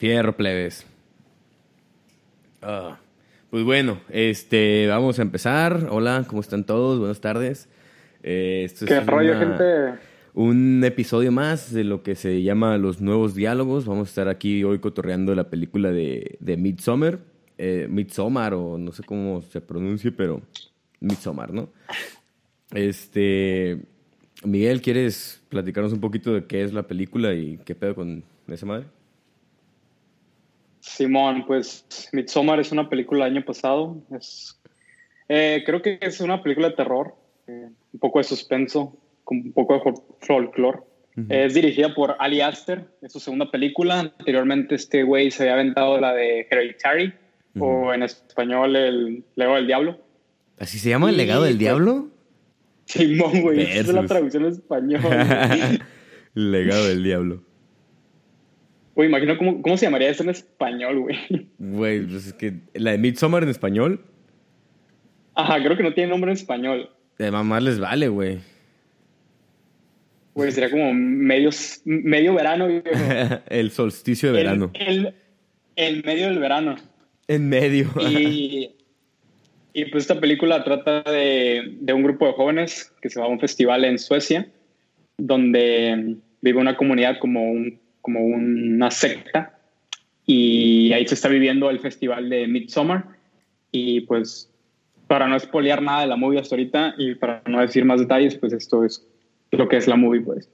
Fierro, plebes. Ah, pues bueno, este, vamos a empezar. Hola, ¿cómo están todos? Buenas tardes. Eh, esto ¿Qué rollo, gente? Un episodio más de lo que se llama Los Nuevos Diálogos. Vamos a estar aquí hoy cotorreando la película de, de Midsommar. Eh, Midsommar, o no sé cómo se pronuncie, pero Midsommar, ¿no? Este. Miguel, ¿quieres platicarnos un poquito de qué es la película y qué pedo con esa madre? Simón, pues Midsommar es una película del año pasado. Es, eh, creo que es una película de terror, eh, un poco de suspenso, con un poco de folclore. Es dirigida por Ali Aster, es su segunda película. Anteriormente este güey se había aventado la de Hereditary, o en español El Legado del Diablo. ¿Así se llama El Legado del pues, Diablo? Simón, güey, esa es la traducción en español. Legado del Diablo. Güey, imagino cómo, cómo se llamaría eso en español, güey. Güey, pues es que la de Midsommar en español. Ajá, creo que no tiene nombre en español. De mamá les vale, güey. Güey, sería como medio, medio verano. el solsticio de verano. El, el, medio del verano. En medio. y, y pues esta película trata de, de un grupo de jóvenes que se va a un festival en Suecia, donde vive una comunidad como un como una secta y ahí se está viviendo el festival de Midsommar y pues para no espolear nada de la movie hasta ahorita y para no decir más detalles, pues esto es lo que es la movie, pues.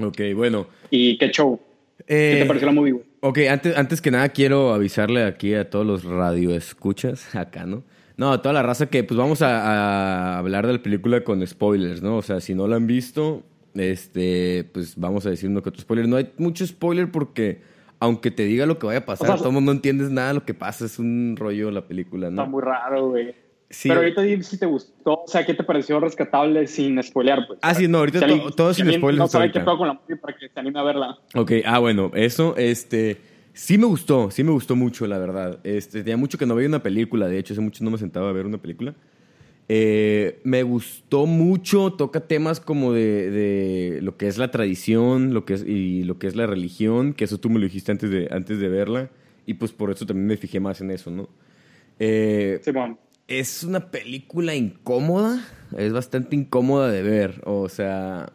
Ok, bueno. ¿Y qué show? ¿Qué te eh, pareció la movie? Ok, antes, antes que nada quiero avisarle aquí a todos los radioescuchas acá, ¿no? No, a toda la raza que pues vamos a, a hablar de la película con spoilers, ¿no? O sea, si no la han visto, este, pues vamos a decir uno que otro spoiler. No hay mucho spoiler porque, aunque te diga lo que vaya a pasar, todo el mundo no entiendes nada de lo que pasa. Es un rollo la película, ¿no? Está muy raro, güey. Pero ahorita dime si te gustó, o sea, ¿qué te pareció rescatable sin spoilear? Pues, ah, sí, no, ahorita todo sin spoilers. No sabe qué con la movie para que se anime a verla. Ok, ah, bueno, eso, este, sí me gustó, sí me gustó mucho, la verdad. Este, tenía mucho que no veía una película, de hecho, hace mucho no me sentaba a ver una película. Eh, me gustó mucho, toca temas como de, lo que es la tradición lo que es, y lo que es la religión, que eso tú me lo dijiste antes de, antes de verla, y pues por eso también me fijé más en eso, ¿no? Eh, es una película incómoda, es bastante incómoda de ver, o sea,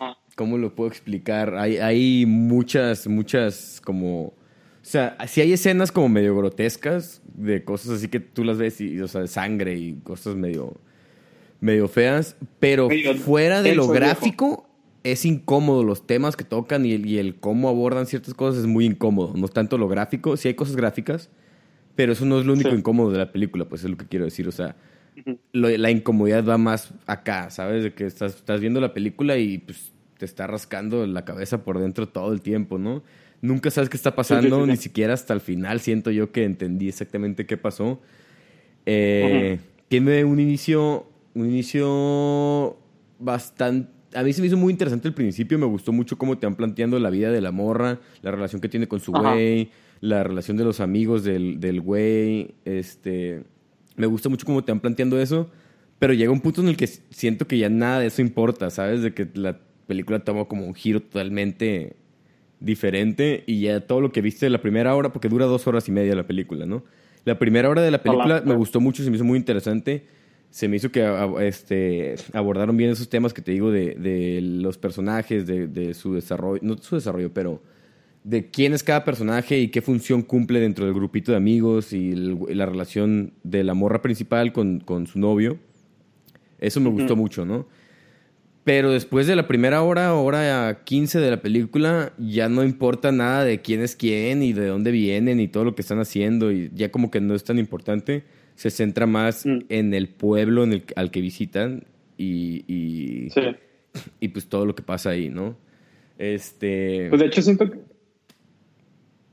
ah. ¿cómo lo puedo explicar? Hay, hay muchas, muchas como o sea, si hay escenas como medio grotescas de cosas así que tú las ves y, o sea, de sangre y cosas medio, medio feas, pero fuera de lo gráfico es incómodo los temas que tocan y el, y el, cómo abordan ciertas cosas es muy incómodo. No tanto lo gráfico, sí hay cosas gráficas, pero eso no es lo único incómodo de la película, pues es lo que quiero decir. O sea, la incomodidad va más acá, ¿sabes? De que estás, estás viendo la película y pues te está rascando la cabeza por dentro todo el tiempo, ¿no? Nunca sabes qué está pasando, ni siquiera hasta el final siento yo que entendí exactamente qué pasó. Eh, Tiene un inicio, un inicio bastante... A mí se me hizo muy interesante el principio, me gustó mucho cómo te han planteando la vida de la morra, la relación que tiene con su güey, la relación de los amigos del, del güey, este... Me gusta mucho cómo te han planteando eso, pero llega un punto en el que siento que ya nada de eso importa, ¿sabes? De que la película toma como un giro totalmente diferente y ya todo lo que viste la primera hora, porque dura dos horas y media la película, ¿no? La primera hora de la película me gustó mucho, se me hizo muy interesante. Se me hizo que este, abordaron bien esos temas que te digo de, de los personajes, de, de, su desarrollo, no su desarrollo, pero de quién es cada personaje y qué función cumple dentro del grupito de amigos y la relación de la morra principal con, con su novio. Eso me gustó mucho, ¿no? Pero después de la primera hora, hora 15 de la película, ya no importa nada de quién es quién y de dónde vienen y todo lo que están haciendo. Y ya como que no es tan importante. Se centra más mm. en el pueblo en el, al que visitan y, y, y, pues todo lo que pasa ahí, ¿no? Este... Pues de hecho siento que...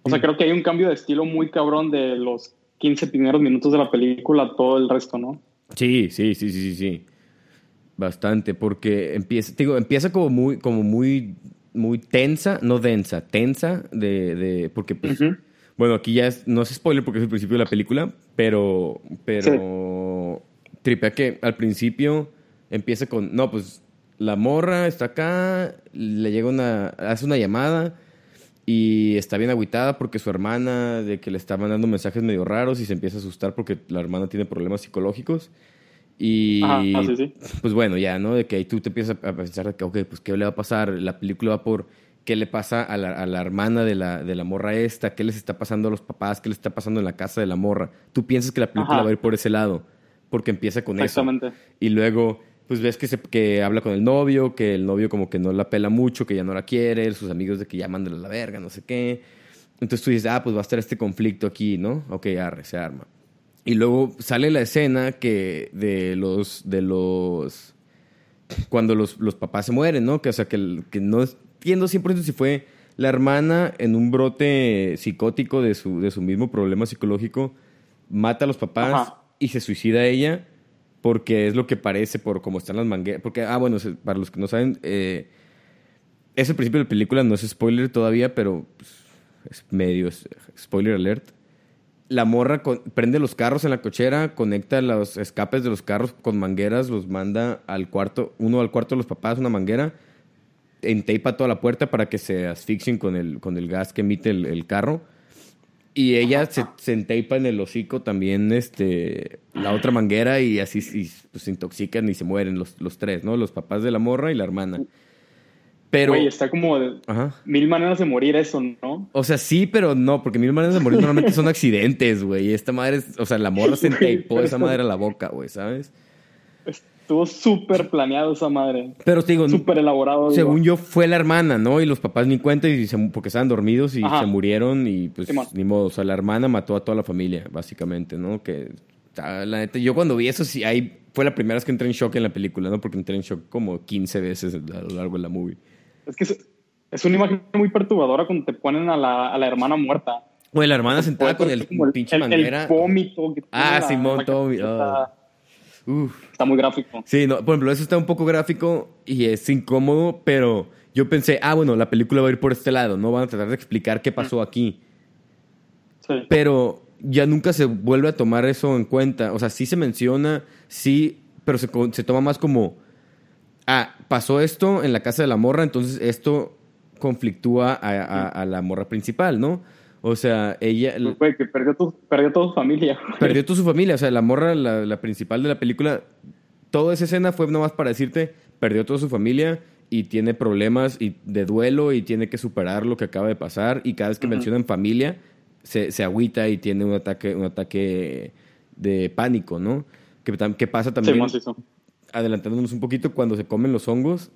O sea, creo que hay un cambio de estilo muy cabrón de los 15 primeros minutos de la película a todo el resto, ¿no? Sí, sí, sí, sí, sí. Bastante, porque empieza, digo, empieza como muy, como muy, muy tensa, no densa, tensa, de, de porque pues, bueno, aquí ya es, no es spoiler porque es el principio de la película, pero, pero tripea que al principio empieza con, no, pues la morra está acá, le llega una, hace una llamada y está bien agüitada porque su hermana, de que le está mandando mensajes medio raros y se empieza a asustar porque la hermana tiene problemas psicológicos. Y Ajá, ah, sí, sí. pues bueno, ya, ¿no? De que ahí tú te empiezas a pensar de que, ok, pues qué le va a pasar. La película va por qué le pasa a la, a la hermana de la, de la morra esta, qué les está pasando a los papás, qué les está pasando en la casa de la morra. Tú piensas que la película Ajá. va a ir por ese lado, porque empieza con eso. Exactamente. Y luego, pues ves que, se, que habla con el novio, que el novio como que no la pela mucho, que ya no la quiere, sus amigos de que ya mándale a la verga, no sé qué. Entonces tú dices, ah, pues va a estar este conflicto aquí, ¿no? Ok, arre, se arma. Y luego sale la escena que de los, de los, cuando los, los papás se mueren, ¿no? Que, o sea, que, que no entiendo 100% si fue la hermana en un brote psicótico de su, de su mismo problema psicológico, mata a los papás Ajá. y se suicida ella porque es lo que parece por cómo están las mangueras. Porque, ah, bueno, para los que no saben, eh, es el principio de la película, no es spoiler todavía, pero pues, es medio spoiler alert. La morra con- prende los carros en la cochera, conecta los escapes de los carros con mangueras, los manda al cuarto, uno al cuarto de los papás, una manguera, enteipa toda la puerta para que se asfixien con el, con el gas que emite el, el carro. Y ella se, se enteipa en el hocico también este, la otra manguera y así y, pues, se intoxican y se mueren los, los tres, ¿no? Los papás de la morra y la hermana. Pero, Güey, está como de ajá. mil maneras de morir eso, ¿no? O sea, sí, pero no, porque mil maneras de morir normalmente son accidentes, güey. Esta madre, es- o sea, la morra se pero esa madre a la boca, güey, ¿sabes? Estuvo súper planeado esa madre. Pero te digo, Súper elaborado. digo. según yo, fue la hermana, ¿no? Y los papás ni cuenta y se- porque estaban dormidos y Ajá. se murieron y pues ni modo. O sea, la hermana mató a toda la familia, básicamente, ¿no? Que, la neta, yo cuando vi eso, sí, ahí fue la primera vez que entré en shock en la película, ¿no? Porque entré en shock como 15 veces a lo largo de la movie. Es que es, es una imagen muy perturbadora cuando te ponen a la, a la hermana muerta. Güey, la hermana sentada con el pinche el, manguera. El vómito. que Ah, tiene Simón, todo-. Uf. Está muy gráfico. Sí, no, por ejemplo, eso está un poco gráfico y es incómodo, pero yo pensé, ah, bueno, la película va a ir por este lado, no van a tratar de explicar qué pasó aquí. Sí. Pero ya nunca se vuelve a tomar eso en cuenta. O sea, sí se menciona, sí, pero se, se toma más como, ah, pasó esto en la casa de la morra, entonces esto conflictúa a, a- a la morra principal, ¿no? O sea, ella... Pues, Güey, que perdió, tu, perdió toda su familia. Perdió toda su familia, o sea, la morra, la, la principal de la película, toda esa escena fue nomás para decirte, perdió toda su familia y tiene problemas y de duelo y tiene que superar lo que acaba de pasar y cada vez que mencionan familia se, se agüita y tiene un ataque, un ataque de pánico, ¿no? Que, pasa también, sí. Adelantándonos un poquito, cuando se comen los hongos,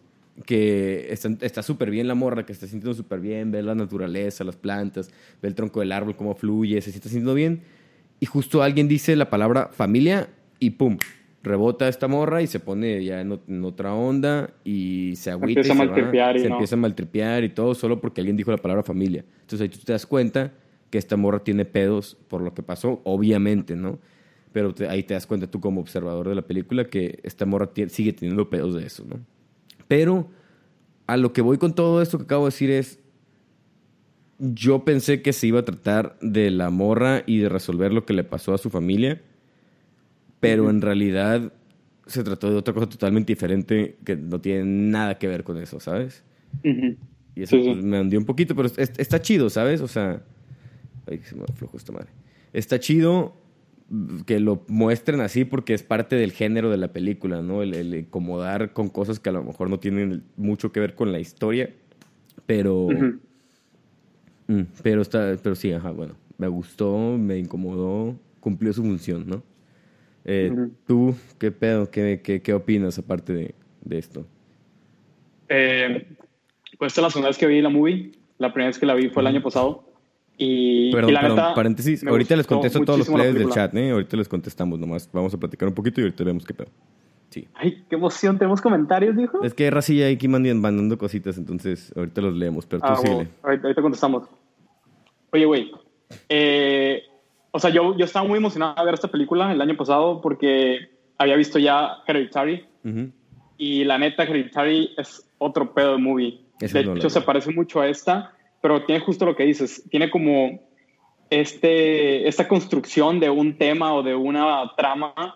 que están- está súper bien la morra, que está sintiendo súper bien, ve la naturaleza, las plantas, ve el tronco del árbol, cómo fluye, se está sintiendo bien. Y justo alguien dice la palabra familia y pum, rebota esta morra y se pone ya en, ot- en otra onda y se agüita Empieza y se, va, maltripear y se no. empieza a maltripear y todo solo porque alguien dijo la palabra familia. Entonces ahí tú te das cuenta que esta morra tiene pedos por lo que pasó, obviamente, ¿no? Pero te- ahí te das cuenta tú como observador de la película que esta morra sigue teniendo pedos de eso, ¿no? Pero a lo que voy con todo esto que acabo de decir es, yo pensé que se iba a tratar de la morra y de resolver lo que le pasó a su familia, pero en realidad se trató de otra cosa totalmente diferente que no tiene nada que ver con eso, ¿sabes? Ujú. Y eso Sí, sí. pues, me hundió un poquito, pero es- es- está chido, ¿sabes? O sea, ay, se me aflojó esta madre. Está chido que lo muestren así porque es parte del género de la película, ¿no? El, el incomodar con cosas que a lo mejor no tienen mucho que ver con la historia, pero... Ujú. Mm, pero está, pero sí, ajá, bueno, me gustó, me incomodó, cumplió su función, ¿no? Eh, Ujú. ¿Tú qué pedo? ¿Qué, qué, qué opinas aparte de, de esto? Eh, pues esta es la segunda vez que vi la movie. La primera vez que la vi fue el año pasado. Y, Perdón, y la perdón, neta, paréntesis. Ahorita les contesto todos los players del chat, ¿eh? Ahorita les contestamos nomás. Vamos a platicar un poquito y ahorita vemos qué pedo. Sí. Ay, qué emoción. ¿Tenemos comentarios, dijo? Es que Racilla hay aquí mandan- mandando cositas, entonces ahorita los leemos, pero tú Ah, ahorita, ahorita contestamos. Oye, güey. eh, o sea, yo, yo estaba muy emocionado de ver esta película el año pasado porque había visto ya Hereditary. Ujú. Y la neta, Hereditary es otro pedo de movie. Esa de no hecho, se parece mucho a esta, pero tiene justo lo que dices. Tiene como este, esta construcción de un tema o de una trama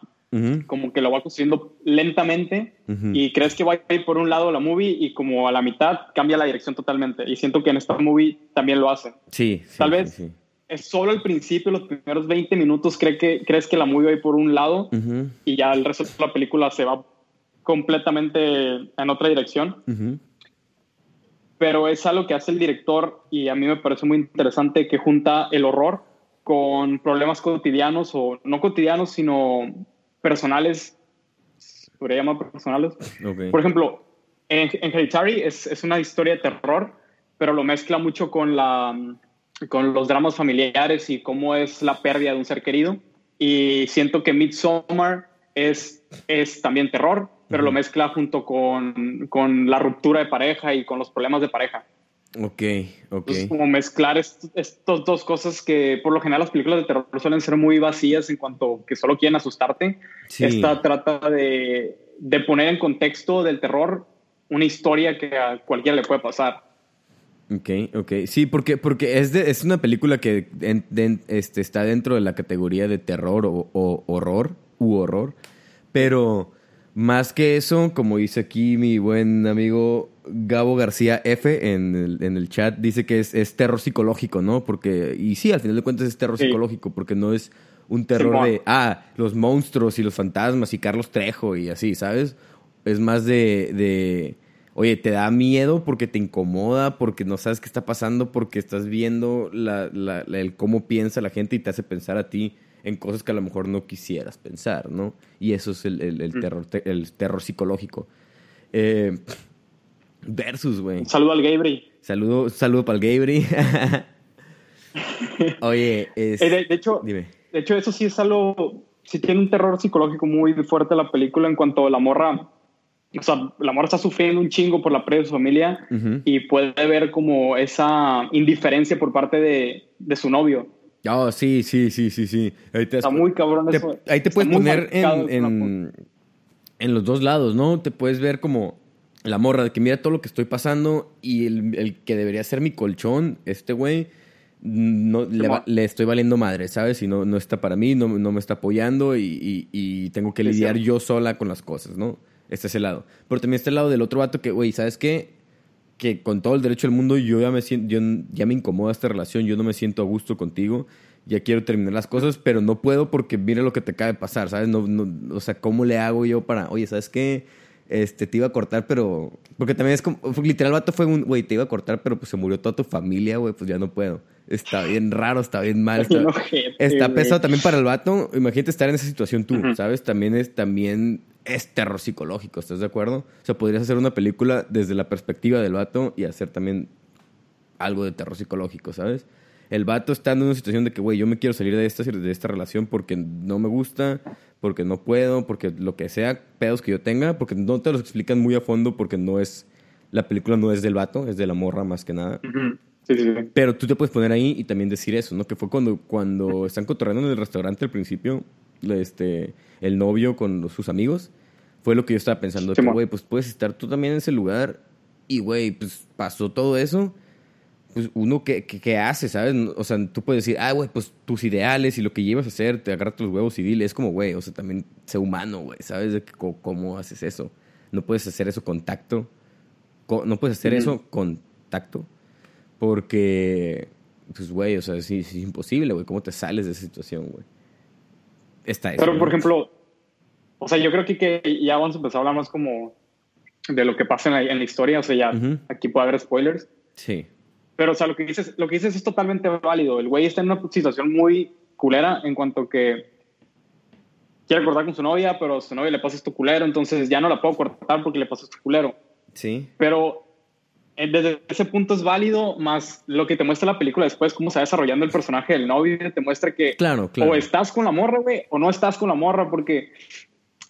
como que lo va construyendo lentamente y crees que va a ir por un lado la movie y como a la mitad cambia la dirección totalmente. Y siento que en esta movie también lo hace. Sí. Tal vez es solo el principio, los primeros 20 minutos cree que, crees que la movie va a ir por un lado y ya el resto de la película se va completamente en otra dirección. Pero es algo que hace el director y a mí me parece muy interesante que junta el horror con problemas cotidianos o no cotidianos, sino personales, podría llamar personales. Por ejemplo, en, Hereditary es, es, una historia de terror, pero lo mezcla mucho con, la, con los dramas familiares y cómo es la pérdida de un ser querido. Y siento que Midsommar es, es también terror, pero lo mezcla junto con, con, la ruptura de pareja y con los problemas de pareja. Ok, ok. Es como mezclar estas dos cosas que por lo general las películas de terror suelen ser muy vacías en cuanto que solo quieren asustarte. Esta trata de, de, poner en contexto del terror una historia que a cualquiera le puede pasar. Ok, ok. Sí, porque, porque es, de, es una película que este, está dentro de la categoría de terror o, o horror u horror, pero más que eso, como dice aquí mi buen amigo Gabo García F en el, en el chat, dice que es, es, terror psicológico, ¿no? Porque, y sí, al final de cuentas es terror psicológico, porque no es un terror de, ah, los monstruos y los fantasmas y Carlos Trejo y así, ¿sabes? Es más de, de, oye, te da miedo porque te incomoda, porque no sabes qué está pasando, porque estás viendo la, la, el cómo piensa la gente y te hace pensar a ti en cosas que a lo mejor no quisieras pensar, ¿no? Y eso es el, el, mm. terror, el terror psicológico. Eh, versus, güey. Saludo al Gabri. Saludo, saludo para el Gabri. Oye, es... Eh, de, hecho, de hecho, eso sí es algo, sí tiene un terror psicológico muy fuerte la película en cuanto a la morra, o sea, la morra está sufriendo un chingo por la pérdida de su familia y puede ver como esa indiferencia por parte de, de su novio. Oh, sí, sí, sí, sí, sí. Ahí te Está muy cabrón eso. Ahí te puedes poner en, en, los dos lados, ¿no? Te puedes ver como la morra de que mira todo lo que estoy pasando y el, que debería ser mi colchón, este güey, no, le, estoy valiendo madre, ¿sabes? Y no, no está para mí, no, no me está apoyando y, y, tengo que lidiar yo sola con las cosas, ¿no? Este es el lado. Pero también está el lado del otro vato que, güey, ¿sabes qué? Que con todo el derecho del mundo yo ya me siento, yo, ya me incomoda esta relación, yo no me siento a gusto contigo, ya quiero terminar las cosas, pero no puedo porque mira lo que te acaba de pasar, ¿sabes? No, no, o sea, ¿cómo le hago yo para, oye, ¿sabes qué? Este, te iba a cortar, pero... Porque también es como, literal, el vato fue un, güey, te iba a cortar, pero pues se murió toda tu familia, güey, pues ya no puedo. Está bien raro, está bien mal. Está, pesado también para el vato. Imagínate estar en esa situación tú, ¿sabes? También es, también es terror psicológico, ¿estás de acuerdo? O sea, podrías hacer una película desde la perspectiva del vato y hacer también algo de terror psicológico, ¿sabes? El vato está en una situación de que, güey, yo me quiero salir de esta, de esta relación porque no me gusta, porque no puedo, porque lo que sea, pedos que yo tenga, porque no te los explican muy a fondo porque no es, la película no es del vato, es de la morra más que nada. sí, sí, Pero tú te puedes poner ahí y también decir eso, ¿no? Que fue cuando, cuando están cotorreando en el restaurante al principio, este, el novio con sus amigos, fue lo que yo estaba pensando. que, güey, pues puedes estar tú también en ese lugar y, güey, pues pasó todo eso. Pues uno, ¿qué, qué, hace, sabes? O sea, tú puedes decir, ah, güey, pues tus ideales y lo que llevas a hacer, te agarras los huevos y dile. Es como, güey, o sea, también sé humano, güey, ¿sabes? De cómo, haces eso. No puedes hacer eso con tacto. No puedes hacer eso con tacto. Porque, pues, güey, o sea, es, es imposible, güey. ¿Cómo te sales de esa situación, güey? Está eso. Pero, por ejemplo, o sea, yo creo que, que, ya vamos a empezar a hablar más como de lo que pasa en la, historia. O sea, ya aquí puede haber spoilers. Sí. Pero, o sea, lo que dices, lo que dices es totalmente válido. El güey está en una situación muy culera en cuanto que quiere cortar con su novia, pero su novia le pasa esto culero, entonces ya no la puedo cortar porque le pasa esto culero. Sí. Pero eh, desde ese punto es válido, más lo que te muestra la película después, cómo se va desarrollando el personaje del novio, te muestra que claro, claro. o estás con la morra, güey, o no estás con la morra, porque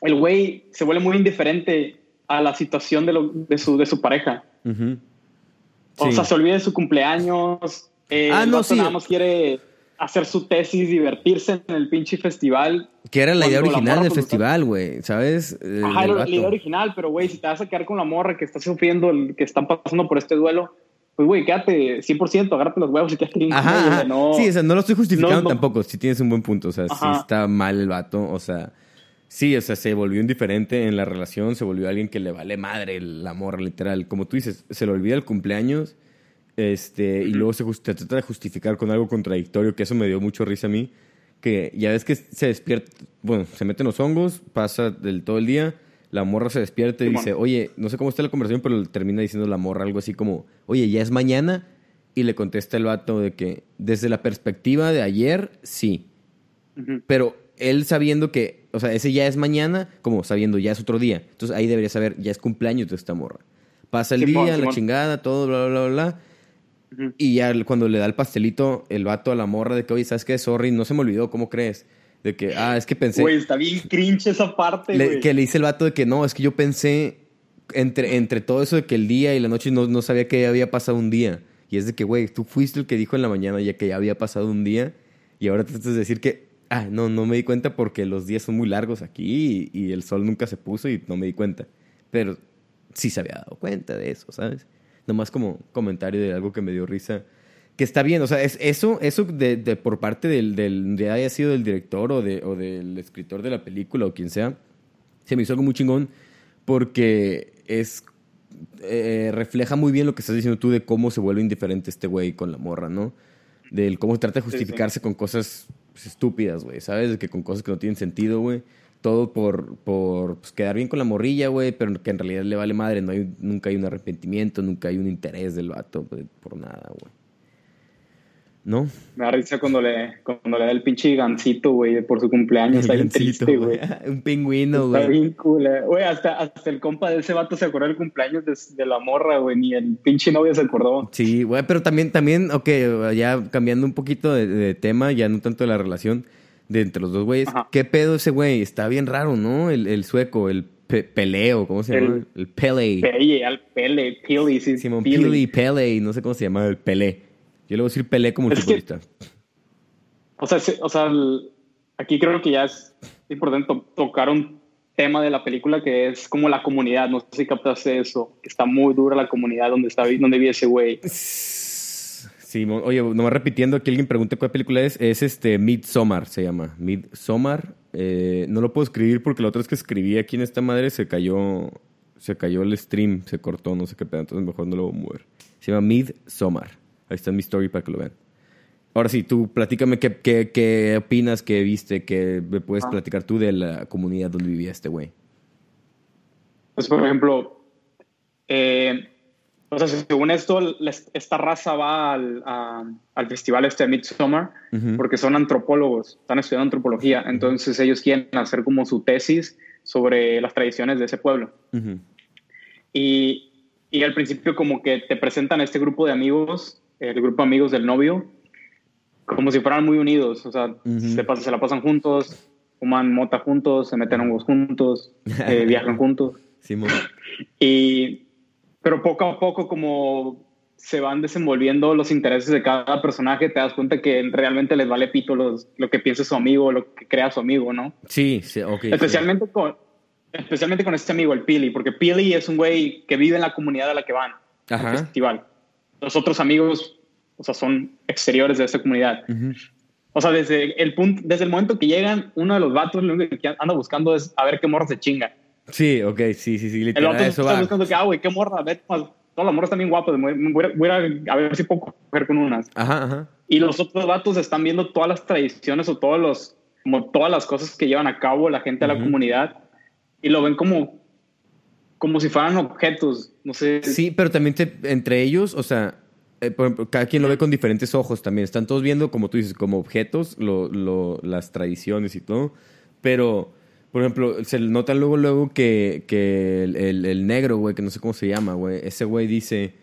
el güey se vuelve muy indiferente a la situación de, lo, de, su, de su pareja. O sea, se olvida de su cumpleaños. Eh, ah, no, sí. nada más quiere hacer su tesis, divertirse en el pinche festival. Que era la idea original del festival, güey, ¿sabes? Ajá, la idea original, pero güey, si te vas a quedar con la morra que está sufriendo, que están pasando por este duelo, pues güey, quédate 100%, agárrate los huevos y quédate ajá, No, sí, o sea, no lo estoy justificando tampoco, si tienes un buen punto, o sea, si está mal el vato, o sea, Sí, o sea, se volvió indiferente en la relación, se volvió alguien que le vale madre el amor, literal. Como tú dices, se le olvida el cumpleaños este, y luego se trata de justificar con algo contradictorio, que eso me dio mucho risa a mí. Que ya ves que se despierta, bueno, se meten los hongos, pasa del todo el día, la morra se despierta y dice, oye, no sé cómo está la conversación, pero termina diciendo la morra algo así como, oye, ya es mañana. Y le contesta el vato de que desde la perspectiva de ayer, sí. Pero él sabiendo que, o sea, ese ya es mañana, como sabiendo ya es otro día. Entonces ahí debería saber, ya es cumpleaños de esta morra. Pasa el día, la chingada, todo, bla, bla, bla, bla. Y ya cuando le da el pastelito, el vato a la morra de que, oye, ¿sabes qué? Sorry, no se me olvidó, ¿cómo crees? De que, ah, es que pensé. Güey, está bien cringe esa parte, güey. Que le dice el vato de que no, es que yo pensé entre, entre todo eso de que el día y la noche no, no sabía que había pasado un día. Y es de que, güey, tú fuiste el que dijo en la mañana ya que ya había pasado un día. Y ahora te de decir que, ah, no, no me di cuenta porque los días son muy largos aquí y, el sol nunca se puso y no me di cuenta. Pero sí se había dado cuenta de eso, ¿sabes? Nomás como comentario de algo que me dio risa que está bien, o sea, es eso, eso de, de por parte del, del, de haya sido del director o, de, o del escritor de la película o quien sea, se me hizo algo muy chingón porque es eh, refleja muy bien lo que estás diciendo tú de cómo se vuelve indiferente este güey con la morra, ¿no? Del cómo trata de justificarse con cosas pues, estúpidas, güey, ¿sabes? Que con cosas que no tienen sentido, güey. Todo por, por pues, quedar bien con la morrilla, güey, pero que en realidad le vale madre. No hay, nunca hay un arrepentimiento, nunca hay un interés del vato por nada, güey. ¿No? Me da risa cuando le, cuando le da el pinche gancito, güey, por su cumpleaños. Está bien triste, güey. Un pingüino, güey. Está bien cool, eh. Güey, hasta, hasta el compa de ese vato se acordó del cumpleaños de, la morra, güey. Ni el pinche novio se acordó. Sí, güey, pero también, también, ok, ya cambiando un poquito de, tema, ya no tanto de la relación de entre los dos güeyes. ¿Qué pedo ese güey? Está bien raro, ¿no? El, el sueco, el Peleo, ¿cómo se llama? El, Pele. Pele, al Pele, Pele, sí. Simón Pele, Pele, no sé cómo se llama, el Pele. Yo le voy a decir Pelé como futbolista. o sea, o sea aquí creo que ya es importante tocar un tema de la película que es como la comunidad. No sé si captaste eso. Está muy dura la comunidad donde, está, donde vive ese güey. Sí, oye, nomás repitiendo que alguien pregunte cuál película es. Es este Midsommar, se llama. Midsommar. Eh, no lo puedo escribir porque la otra vez que escribí aquí en esta madre se cayó, se cayó el stream, se cortó, no sé qué pedo, entonces mejor no lo voy a mover. Se llama Midsommar. Ahí está mi story para que lo vean. Ahora sí, tú platícame qué, qué, qué opinas, qué viste, qué me puedes ah. platicar tú de la comunidad donde vivía este güey. Pues, por ejemplo, eh, o sea, según esto, esta raza va al, al festival este de Midsommar porque son antropólogos, están estudiando antropología, entonces ellos quieren hacer como su tesis sobre las tradiciones de ese pueblo. y, y al principio como que te presentan a este grupo de amigos el grupo de amigos del novio, como si fueran muy unidos, o sea, se, se, la pasan juntos, fuman mota juntos, se meten hongos juntos, eh, viajan juntos. Sí, y, pero poco a poco como se van desenvolviendo los intereses de cada personaje, te das cuenta que realmente les vale pito los, lo que piensa su amigo, lo que crea su amigo, ¿no? Sí, sí, ok. Especialmente, Con, especialmente con este amigo, el Pili, porque Pili es un güey que vive en la comunidad a la que van, al festival los otros amigos, o sea, son exteriores de esa comunidad. O sea, desde el, punto, desde el momento que llegan, uno de los vatos lo único que anda buscando es a ver qué morra se chinga. Sí, ok, sí, sí, sí. El otro está buscando que, ah, güey, qué morra, ver, pues, todas las morras están bien guapas, voy, a, a, ver si puedo coger con unas. Ajá, ajá. Y los otros vatos están viendo todas las tradiciones o todos los, como todas las cosas que llevan a cabo la gente de la comunidad y lo ven como como si fueran objetos, no sé. Sí, pero también entre ellos, o sea, eh, por ejemplo, cada quien lo ve con diferentes ojos también. Están todos viendo, como tú dices, como objetos, lo, lo, las tradiciones y todo. Pero, por ejemplo, se nota luego, luego que, que el negro, güey, que no sé cómo se llama, güey, ese güey dice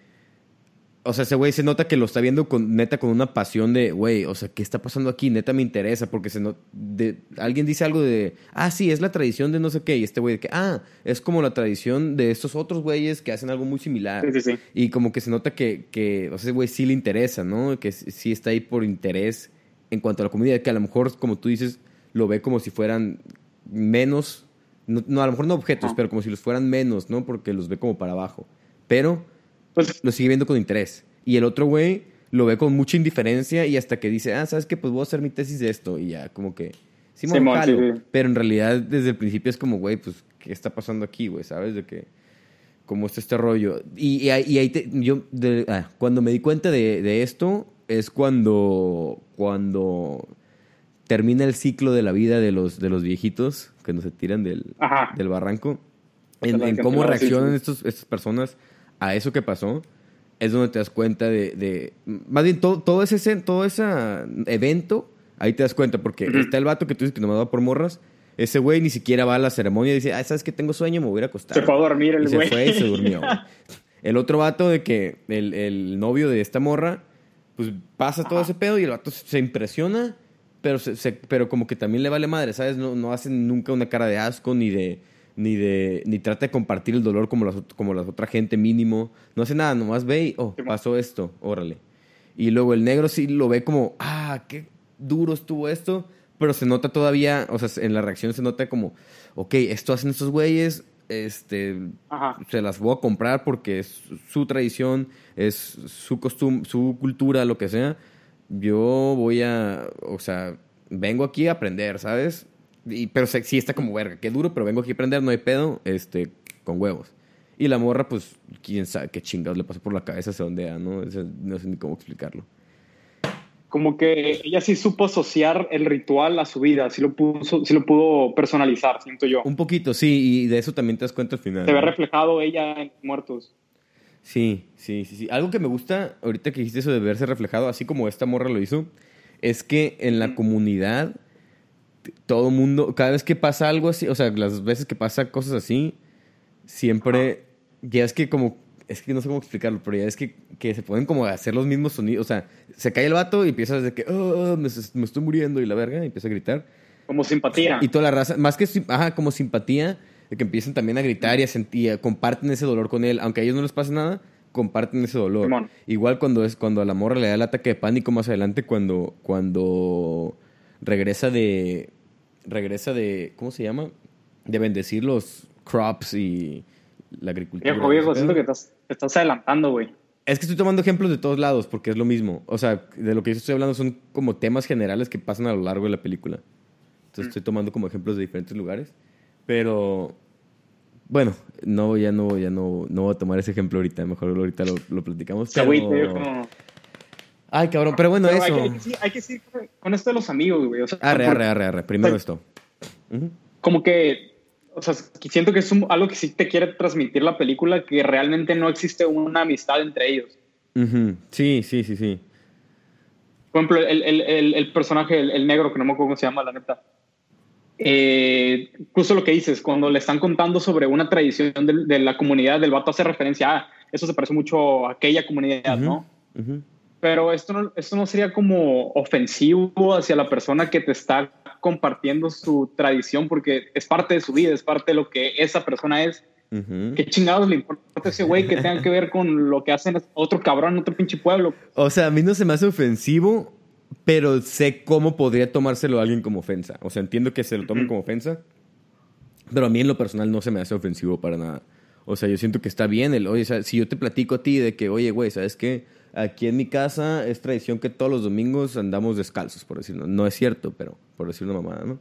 o sea, ese güey se nota que lo está viendo con, neta con una pasión de, güey, o sea, ¿qué está pasando aquí? Neta me interesa porque se no, de, alguien dice algo de, ah, sí, es la tradición de no sé qué, y este güey de que, ah, es como la tradición de estos otros güeyes que hacen algo muy similar. Sí, sí, sí. Y como que se nota que, que o sea, ese güey sí le interesa, ¿no? Que sí está ahí por interés en cuanto a la comunidad, que a lo mejor, como tú dices, lo ve como si fueran menos, no, a lo mejor no objetos, pero como si los fueran menos, ¿no? Porque los ve como para abajo. Pero pues lo sigue viendo con interés. Y el otro güey lo ve con mucha indiferencia y hasta que dice, ah, ¿sabes qué? Pues voy a hacer mi tesis de esto. Y ya como que sí me jalo. Pero en realidad desde el principio es como, güey, pues, ¿qué está pasando aquí, güey? ¿Sabes? De que, ¿cómo está este rollo? Y, ahí te, yo, ah, cuando me di cuenta de, de, esto, es cuando, cuando termina el ciclo de la vida de los, de los viejitos que no se tiran del, del barranco. En, cómo reaccionan estos, estas personas a eso que pasó es donde te das cuenta de, de más bien todo, todo ese todo ese evento ahí te das cuenta porque está el vato que tú dices que nomás va por morras ese güey ni siquiera va a la ceremonia y dice ah sabes que tengo sueño me voy a acostar se fue a dormir el güey se fue y se durmió. El otro vato de que el, el, novio de esta morra pues pasa todo ese pedo y el vato se impresiona pero se, pero como que también le vale madre sabes no no hacen nunca una cara de asco ni de ni de ni trata de compartir el dolor como las como la otra gente mínimo. No hace nada nomás ve y oh pasó esto órale y luego el negro sí lo ve como ah qué duro estuvo esto pero se nota todavía o sea en la reacción se nota como ok esto hacen estos güeyes este se las voy a comprar porque es su tradición es su costumbre su cultura lo que sea. Yo voy a o sea vengo aquí a aprender sabes pero sí está como verga, qué duro, pero vengo aquí a aprender, no hay pedo, este, con huevos. Y la morra, pues, quién sabe qué chingados le pasó por la cabeza, se ondea, ¿no? no sé ni cómo explicarlo. Como que ella sí supo asociar el ritual a su vida, sí lo, puso, sí lo pudo personalizar, siento yo. Un poquito, sí, y de eso también te das cuenta al final. Se ve reflejado ella en Muertos. Sí, sí, sí, sí. Algo que me gusta, ahorita que dijiste eso de verse reflejado, así como esta morra lo hizo, es que en la comunidad todo mundo, cada vez que pasa algo así, o sea, las veces que pasa cosas así, siempre, ya es que como, es que no sé cómo explicarlo, pero ya es que, que se pueden como hacer los mismos sonidos, o sea, se cae el vato y empieza desde que, oh, me, estoy muriendo y la verga, y empieza a gritar. Como simpatía. Y toda la raza, más que, ajá, como simpatía, de que empiezan también a gritar y a sentir, comparten ese dolor con él, aunque a ellos no les pase nada, comparten ese dolor. Igual cuando es cuando a la morra le da el ataque de pánico más adelante cuando cuando regresa de regresa de, ¿cómo se llama? De bendecir los crops y la agricultura. Viejo, viejo, siento que estás, estás adelantando, güey. Es que estoy tomando ejemplos de todos lados porque es lo mismo. O sea, de lo que yo estoy hablando son como temas generales que pasan a lo largo de la película. Entonces estoy tomando como ejemplos de diferentes lugares. Pero bueno, no, ya no, ya no, no voy a tomar ese ejemplo ahorita. Mejor ahorita lo, lo platicamos. Pero... Ay, cabrón, pero bueno, eso. Hay que, decir con esto de los amigos, güey. O sea, arre, arre, arre, arre. Primero esto. Como que, o sea, siento que es algo que sí te quiere transmitir la película, que realmente no existe una amistad entre ellos. Sí, sí, sí, sí. Por ejemplo, el, el, el, personaje, el, negro, que no me acuerdo cómo se llama, la neta. Eh, justo lo que dices, cuando le están contando sobre una tradición de, la comunidad, del vato hace referencia a, eso se parece mucho a aquella comunidad, ¿no? Pero esto no, esto no sería como ofensivo hacia la persona que te está compartiendo su tradición porque es parte de su vida, es parte de lo que esa persona es. ¿Qué chingados le importa a ese güey que tenga que ver con lo que hacen otro cabrón en otro pinche pueblo? O sea, a mí no se me hace ofensivo, pero sé cómo podría tomárselo a alguien como ofensa. O sea, entiendo que se lo tomen como ofensa, pero a mí en lo personal no se me hace ofensivo para nada. O sea, yo siento que está bien el, oye, si yo te platico a ti de que, oye, güey, ¿sabes qué? Aquí en mi casa es tradición que todos los domingos andamos descalzos, por decirlo. No es cierto, pero por decir una mamada, ¿no?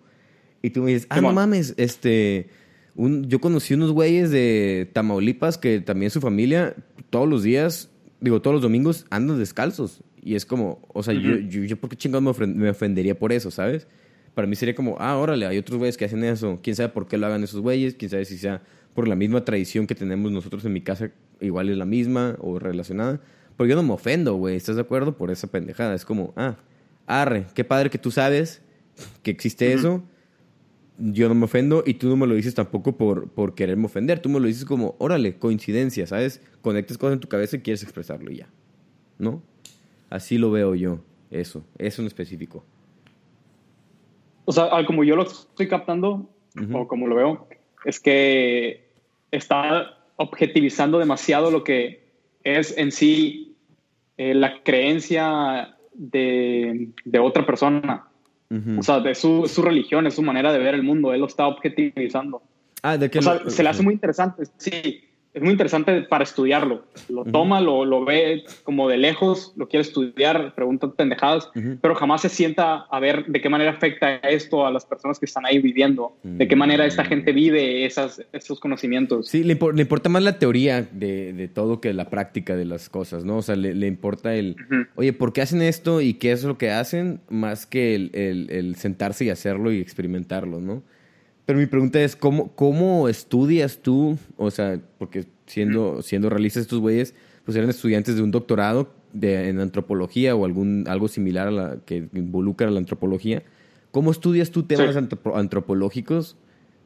Y tú me dices, ah, no mames, este... Un, yo conocí unos güeyes de Tamaulipas que también su familia todos los días, digo, todos los domingos andan descalzos. Y es como, o sea, yo, yo, ¿por qué chingados me, ofendería por eso, sabes? Para mí sería como, ah, órale, hay otros güeyes que hacen eso. ¿Quién sabe por qué lo hagan esos güeyes? ¿Quién sabe si sea por la misma tradición que tenemos nosotros en mi casa, igual es la misma o relacionada? Porque yo no me ofendo, güey. ¿Estás de acuerdo? Por esa pendejada. Es como, ah, arre, qué padre que tú sabes que existe eso. Yo no me ofendo y tú no me lo dices tampoco por, por quererme ofender. Tú me lo dices como, órale, coincidencia, ¿sabes? Conectas cosas en tu cabeza y quieres expresarlo y ya. ¿No? Así lo veo yo. Eso, eso en específico. O sea, como yo lo estoy captando, o como lo veo, es que está objetivizando demasiado lo que es en sí eh, la creencia de, de otra persona. O sea, de su, su, religión, es su manera de ver el mundo. Él lo está objetivizando. Ah, ¿de qué o sea, se le hace muy interesante, sí. Es muy interesante para estudiarlo. Lo toma, lo, lo, ve como de lejos, lo quiere estudiar, pregunta pendejadas, pero jamás se sienta a ver de qué manera afecta esto a las personas que están ahí viviendo, de qué manera esta gente vive esas, esos conocimientos. Sí, le, le, importa más la teoría de, de, todo que la práctica de las cosas, ¿no? O sea, le, le importa el, oye, ¿por qué hacen esto y qué es lo que hacen? Más que el, el, el sentarse y hacerlo y experimentarlo, ¿no? Pero mi pregunta es, ¿cómo, cómo estudias tú? O sea, porque siendo, siendo realistas estos güeyes, pues eran estudiantes de un doctorado de, en antropología o algún, algo similar a la que involucra a la antropología. ¿Cómo estudias tú temas antropológicos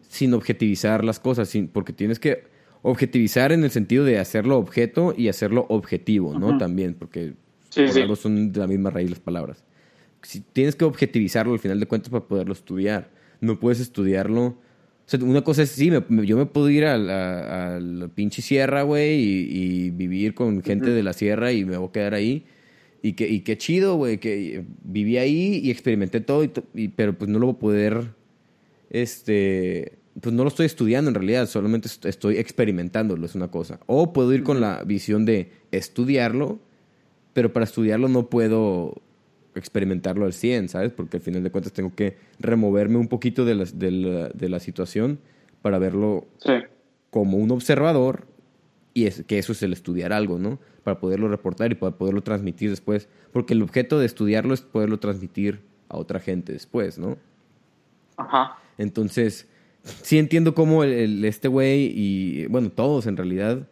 sin objetivizar las cosas? Sin, porque tienes que objetivizar en el sentido de hacerlo objeto y hacerlo objetivo, ¿no? También, porque por son de la misma raíz las palabras. Si tienes que objetivizarlo al final de cuentas para poderlo estudiar no puedes estudiarlo. O sea, una cosa es, sí, yo me puedo ir a la, pinche sierra, güey, y, vivir con gente de la sierra y me voy a quedar ahí. Y, que, y qué chido, güey, que viví ahí y experimenté todo, y, pero pues no lo voy a poder, este, pues no lo estoy estudiando en realidad, solamente estoy experimentándolo, es una cosa. O puedo ir con la visión de estudiarlo, pero para estudiarlo no puedo experimentarlo al 100, ¿sabes? Porque al final de cuentas tengo que removerme un poquito de la, de la, situación para verlo como un observador y es, que eso es el estudiar algo, ¿no? Para poderlo reportar y para poderlo transmitir después. Porque el objeto de estudiarlo es poderlo transmitir a otra gente después, ¿no? Ajá. Entonces, sí entiendo cómo el, este güey y, bueno, todos en realidad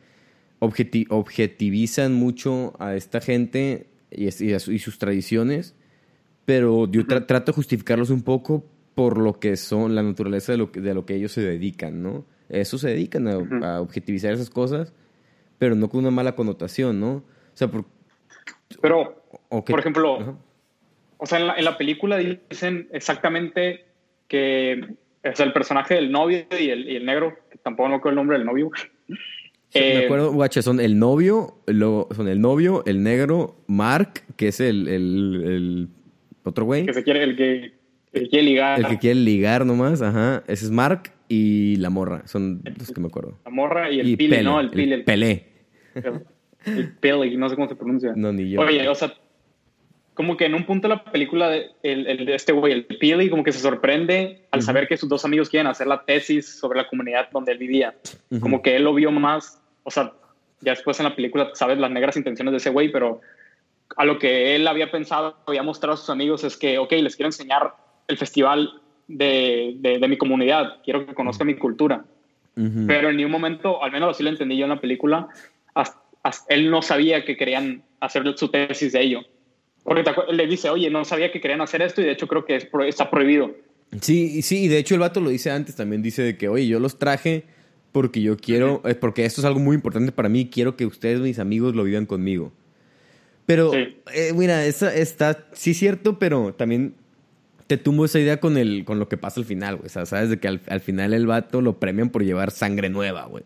objetivizan mucho a esta gente y, y, sus tradiciones, pero yo trato de justificarlos un poco por lo que son, la naturaleza de lo que, de lo que ellos se dedican, ¿no? Eso se dedican a, objetivizar esas cosas, pero no con una mala connotación, ¿no? O sea, por... Pero, por ejemplo, o sea, en la, en la, película dicen exactamente que o sea, el personaje del novio y el, y el negro, que tampoco no recuerdo el nombre del novio, me eh, acuerdo, guache, son el novio, son el novio, el negro, Mark, que es el, el, otro güey. Que se quiere, el que, quiere ligar. El que quiere ligar nomás, ajá. Ese es Mark y la morra, son los que me acuerdo. La morra y el pile, ¿no? El pile. El pelé. El, pele, no sé cómo se pronuncia. No, ni yo. Oye, o sea, como que en un punto de la película, de, el, el, este güey, el Pili, como que se sorprende al saber que sus dos amigos quieren hacer la tesis sobre la comunidad donde él vivía. Como que él lo vio más, o sea, ya después en la película sabes las negras intenciones de ese güey, pero a lo que él había pensado, había mostrado a sus amigos es que, ok, les quiero enseñar el festival de, de, mi comunidad, quiero que conozcan mi cultura. Pero en ningún momento, al menos así lo entendí yo en la película, él no sabía que querían hacer su tesis de ello. Porque le dice, oye, no sabía que querían hacer esto y de hecho creo que está prohibido. Sí, sí, y de hecho el vato lo dice antes, también dice de que, oye, yo los traje porque yo quiero, es porque esto es algo muy importante para mí, quiero que ustedes, mis amigos, lo vivan conmigo. Pero, eh, mira, esa, está, sí cierto, pero también te tumbo esa idea con, el, con lo que pasa al final, güey. O sea, sabes de que al, final el vato lo premian por llevar sangre nueva, güey.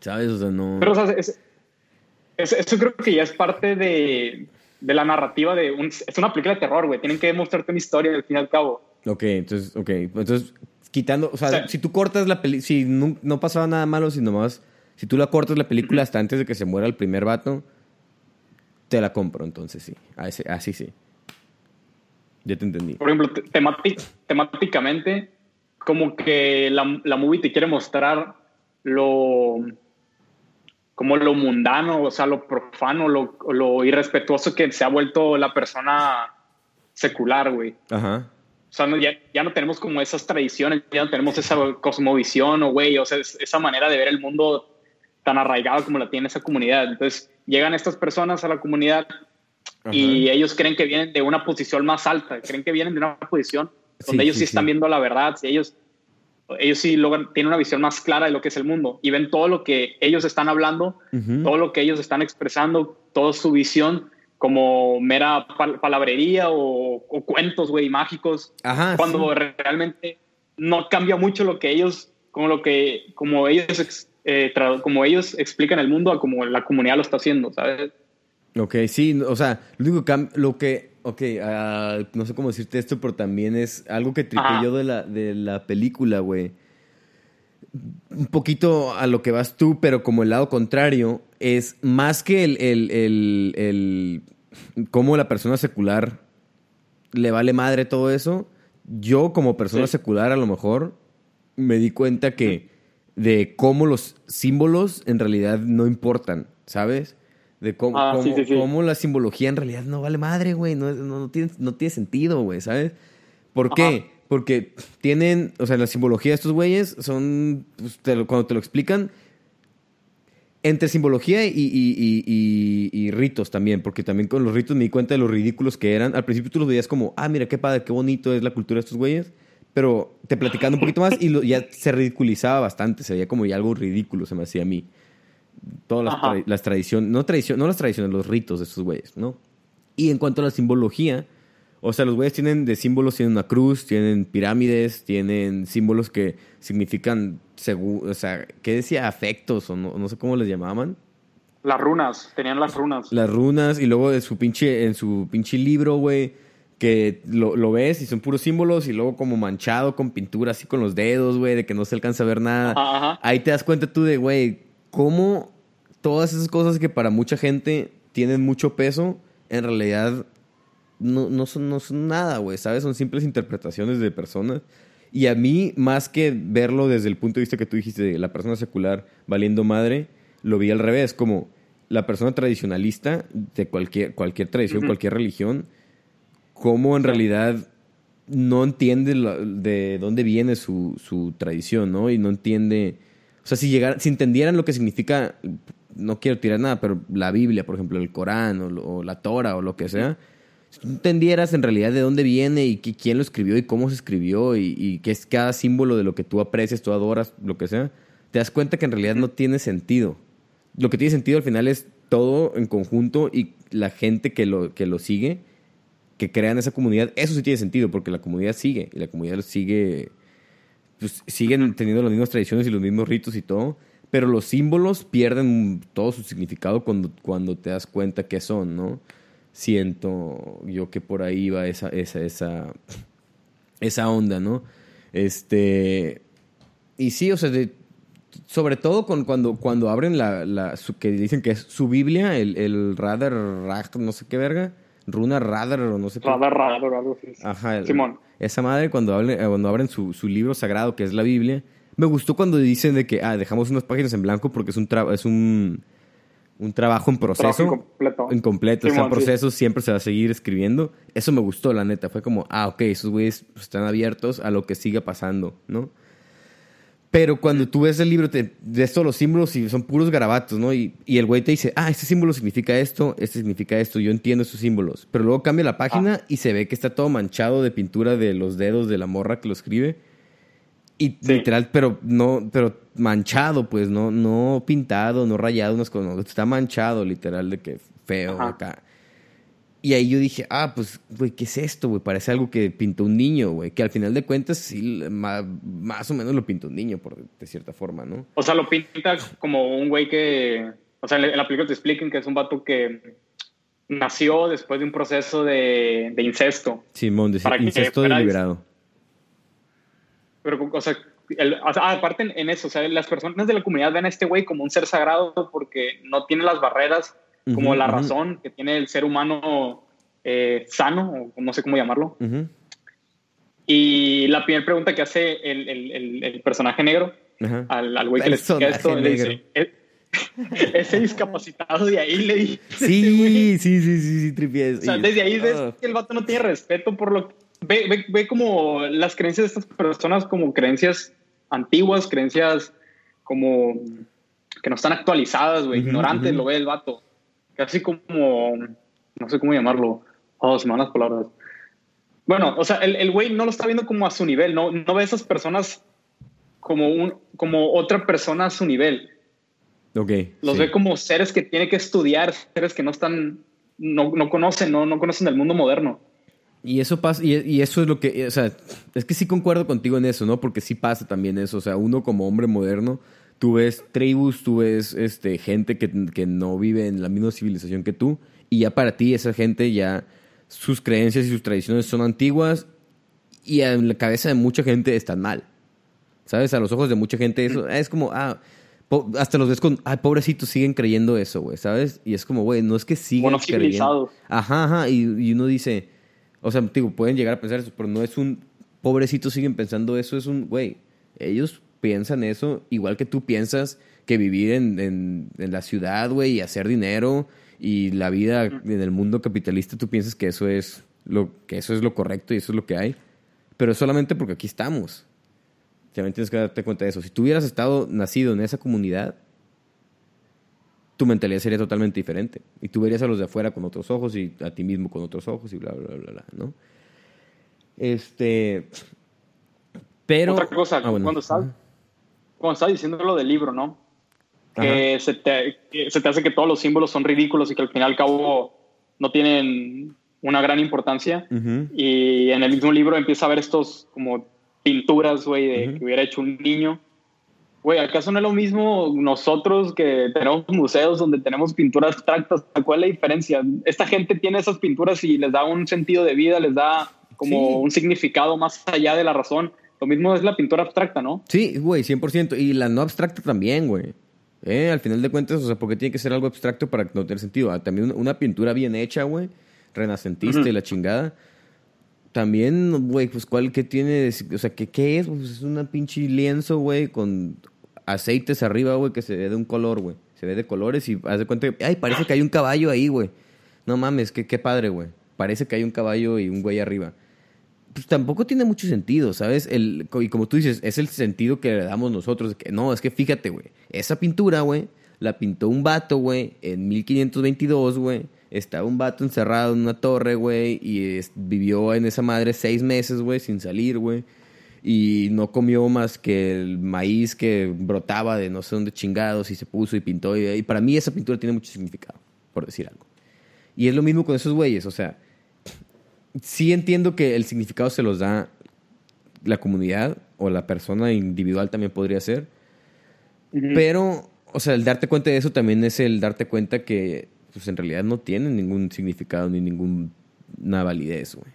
¿Sabes? O sea, no... Pero, o sea, eso creo que ya es parte de de la narrativa de un... Es una película de terror, güey. Tienen que demostrarte una historia al fin y al cabo. Ok, entonces, ok. Entonces, quitando... O sea, si tú cortas la película... Si no, no, pasaba nada malo, sino más... Si tú la cortas la película hasta antes de que se muera el primer vato, te la compro, entonces sí. Así, así sí. Ya te entendí. Por ejemplo, temáticamente, como que la, la movie te quiere mostrar lo como lo mundano, o sea, lo profano, lo, lo irrespetuoso que se ha vuelto la persona secular, güey. Ajá. O sea, ya, ya, no tenemos como esas tradiciones, ya no tenemos esa cosmovisión, o güey, o sea, esa manera de ver el mundo tan arraigado como la tiene esa comunidad. Entonces, llegan estas personas a la comunidad y ellos creen que vienen de una posición más alta, creen que vienen de una posición donde ellos sí, están viendo la verdad, si ellos ellos sí logran, tienen una visión más clara de lo que es el mundo y ven todo lo que ellos están hablando, todo lo que ellos están expresando, toda su visión como mera palabrería o, cuentos, güey, mágicos, cuando realmente no cambia mucho lo que ellos, como lo que, como ellos, eh, como ellos explican el mundo a como la comunidad lo está haciendo, ¿sabes? Ok, sí, o sea, lo único que, lo que ok, ah, no sé cómo decirte esto, pero también es algo que tripé yo de la, de la película, güey. un poquito a lo que vas tú, pero como el lado contrario, es más que el, el, el, el cómo la persona secular le vale madre todo eso. Yo como persona secular a lo mejor me di cuenta que de cómo los símbolos en realidad no importan, ¿sabes? De cómo, Ah, sí, sí, sí. cómo la simbología en realidad no vale madre, güey. No, no, no tiene, no tiene sentido, güey, ¿sabes? ¿Por qué? Porque tienen, o sea, la simbología de estos güeyes son, pues, te lo- cuando te lo explican, entre simbología y, y- y- y- y ritos también, porque también con los ritos me di cuenta de los ridículos que eran. Al principio tú los veías como, ah, mira qué padre, qué bonito es la cultura de estos güeyes, pero te platicando un poquito más y lo- ya se ridiculizaba bastante, se veía como ya algo ridículo, se me hacía a mí. Todas las, Ajá. tra- las tradiciones, no, tradición, no las tradiciones, los ritos de estos güeyes, ¿no? Y en cuanto a la simbología, o sea, los güeyes tienen de símbolos, tienen una cruz, tienen pirámides, tienen símbolos que significan, o sea, ¿qué decía? Afectos, o no, no sé cómo les llamaban. Las runas, tenían las runas. Las runas, y luego en su pinche, en su pinche libro, güey, que lo, lo ves y son puros símbolos, y luego como manchado con pintura, así con los dedos, güey, de que no se alcanza a ver nada. Ajá, ajá. Ahí te das cuenta tú de, güey, cómo todas esas cosas que para mucha gente tienen mucho peso, en realidad no, no, son, no son nada, güey, ¿sabes? Son simples interpretaciones de personas. Y a mí, más que verlo desde el punto de vista que tú dijiste de la persona secular valiendo madre, lo vi al revés, como la persona tradicionalista de cualquier, cualquier tradición, Ujú. cualquier religión, cómo en realidad no entiende la- de dónde viene su, su tradición, ¿no? Y no entiende... O sea, si, llegara, si entendieran lo que significa, no quiero tirar nada, pero la Biblia, por ejemplo, el Corán o, la Torah o lo que sea, si tú entendieras en realidad de dónde viene y quién lo escribió y cómo se escribió y, y qué es cada símbolo de lo que tú aprecias, tú adoras, lo que sea, te das cuenta que en realidad no tiene sentido. Lo que tiene sentido al final es todo en conjunto y la gente que lo, que lo sigue, que crean esa comunidad, eso sí tiene sentido porque la comunidad sigue y la comunidad sigue, pues, siguen teniendo las mismas tradiciones y los mismos ritos y todo, pero los símbolos pierden todo su significado cuando, cuando te das cuenta que son, ¿no? Siento yo que por ahí va esa, esa, esa, esa onda, ¿no? Este, y sí, o sea, sobre todo con, cuando, cuando abren la, la que dicen que es su Biblia, el, el Radar, Rag- no sé qué verga, Runa Radar o no sé qué. Radar, radar o algo así. Ajá. Simón. Esa madre cuando, eh, cuando abren su, su libro sagrado, que es la Biblia, me gustó cuando dicen de que, ah, dejamos unas páginas en blanco porque es un, tra- es un, un trabajo en proceso. Trabajo incompleto. Incompleto, está en Simón, sí. proceso, siempre se va a seguir escribiendo. Eso me gustó, la neta. Fue como, ah, ok, esos güeyes están abiertos a lo que siga pasando, ¿no? Pero cuando tú ves el libro, te ves todos los símbolos y son puros garabatos, ¿no? Y, y el güey te dice, ah, este símbolo significa esto, este significa esto, yo entiendo estos símbolos. Pero luego cambia la página Ah. y se ve que está todo manchado de pintura de los dedos de la morra que lo escribe. Y Sí. literal, pero no, pero manchado, pues, no, no pintado, no rayado, unas cosas, no, está manchado, literal, de que feo Ajá. acá. Y ahí yo dije, ah, pues, güey, ¿qué es esto, güey? Parece algo que pintó un niño, güey. Que al final de cuentas, sí, más, o menos lo pintó un niño, por, de cierta forma, ¿no? O sea, lo pinta como un güey que. O sea, en la película te explican que es un vato que nació después de un proceso de, de incesto. Simón, de Para que incesto fuera- deliberado. Pero, o sea, el- o sea, aparte en eso, o sea, las personas de la comunidad ven a este güey como un ser sagrado porque no tiene las barreras como Ujú, la ujú. razón que tiene el ser humano eh, sano, o no sé cómo llamarlo. Ujú, Y la primera pregunta que hace el, el- el- el personaje negro al, al güey que le explica esto, le dice. "E- ese discapacitado de ahí le dice, Sí, sí, sí, sí, sí, tripié. O sea, desde ahí ves Ah. que el vato no tiene respeto por lo que... Ve, ve, ve como las creencias de estas personas como creencias antiguas, creencias como que no están actualizadas, güey, ignorantes, lo ve el vato. Casi como, no sé cómo llamarlo, oh, se me van las palabras. Bueno, o sea, el el güey no lo está viendo como a su nivel, no, no ve a esas personas como, un, como otra persona a su nivel. Ok. Los sí. ve como seres que tiene que estudiar, seres que no están, no, no conocen, no, no conocen del mundo moderno. Y eso pasa, y, y eso es lo que, o sea, es que sí concuerdo contigo en eso, ¿no? Porque sí pasa también eso, o sea, uno como hombre moderno, tú ves tribus, tú ves este, gente que, que no vive en la misma civilización que tú, y ya para ti esa gente ya, sus creencias y sus tradiciones son antiguas, y en la cabeza de mucha gente están mal. ¿Sabes? A los ojos de mucha gente eso es como, ah, hasta los ves con, ay, pobrecitos, siguen creyendo eso, güey, ¿sabes? Y es como, güey, no es que sigan creyendo. Ajá, ajá, y, y, uno dice, o sea, digo, pueden llegar a pensar eso, pero no es un, pobrecitos siguen pensando eso, es un, güey, ellos piensan eso igual que tú piensas que vivir en, en, en la ciudad, güey, y hacer dinero y la vida en el mundo capitalista, tú piensas que eso es lo, que eso es lo correcto y eso es lo que hay, pero es solamente porque aquí estamos. También tienes que darte cuenta de eso. Si tú hubieras estado nacido en esa comunidad, tu mentalidad sería totalmente diferente. Y tú verías a los de afuera con otros ojos y a ti mismo con otros ojos y bla, bla, bla, bla, ¿no? Este. Pero. Otra cosa, ah, cuando, estás, cuando estás diciendo lo del libro, ¿no? Que se, te, se te hace que todos los símbolos son ridículos y que al final y al cabo no tienen una gran importancia. Y en el mismo libro empieza a ver estos como pinturas, güey, de que hubiera hecho un niño. Güey, ¿acaso no es lo mismo nosotros que tenemos museos donde tenemos pinturas abstractas? ¿Cuál es la diferencia? Esta gente tiene esas pinturas y les da un sentido de vida, les da como un significado más allá de la razón. Lo mismo es la pintura abstracta, ¿no? Sí, güey, 100%. Y la no abstracta también, güey. Eh, al final de cuentas, o sea, porque tiene que ser algo abstracto para no tener sentido. Ah, también una pintura bien hecha, güey, renacentista y la chingada también, güey, pues cuál, ¿qué tiene? O sea, ¿qué, qué es? Pues es una pinche lienzo, güey, con aceites arriba, güey, que se ve de un color, güey. Se ve de colores y haz de cuenta que, ay, parece que hay un caballo ahí, güey. No mames, qué, qué padre, güey. Parece que hay un caballo y un güey arriba. Pues tampoco tiene mucho sentido, ¿sabes? El, y como tú dices, es el sentido que le damos nosotros. Que, no, es que fíjate, güey. Esa pintura, güey, la pintó un vato, güey, en 1522, güey estaba un vato encerrado en una torre, güey, y vivió en esa madre seis meses, güey, sin salir, güey. Y no comió más que el maíz que brotaba de no sé dónde chingados y se puso y pintó. Y, para mí esa pintura tiene mucho significado, por decir algo. Y es lo mismo con esos güeyes, o sea, sí entiendo que el significado se los da la comunidad o la persona individual también podría ser. Pero, o sea, el darte cuenta de eso también es el darte cuenta que pues en realidad no tienen ningún significado ni ninguna validez, güey.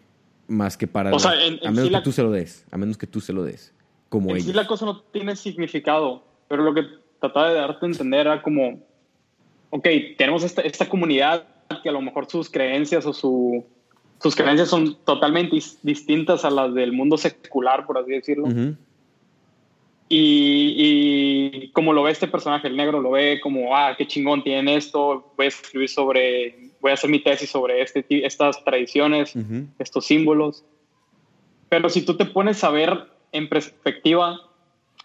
Más que para... a menos que tú se lo des, a menos que tú se lo des, como en Sí la cosa no tiene significado, pero lo que trataba de darte a entender era como, ok, tenemos esta, esta comunidad que a lo mejor sus creencias o su, sus creencias son totalmente distintas a las del mundo secular, por así decirlo. Y, como lo ve este personaje, el negro, lo ve como, ah, qué chingón tienen esto, voy a escribir sobre, voy a hacer mi tesis sobre este, estas tradiciones, estos símbolos. Pero si tú te pones a ver en perspectiva,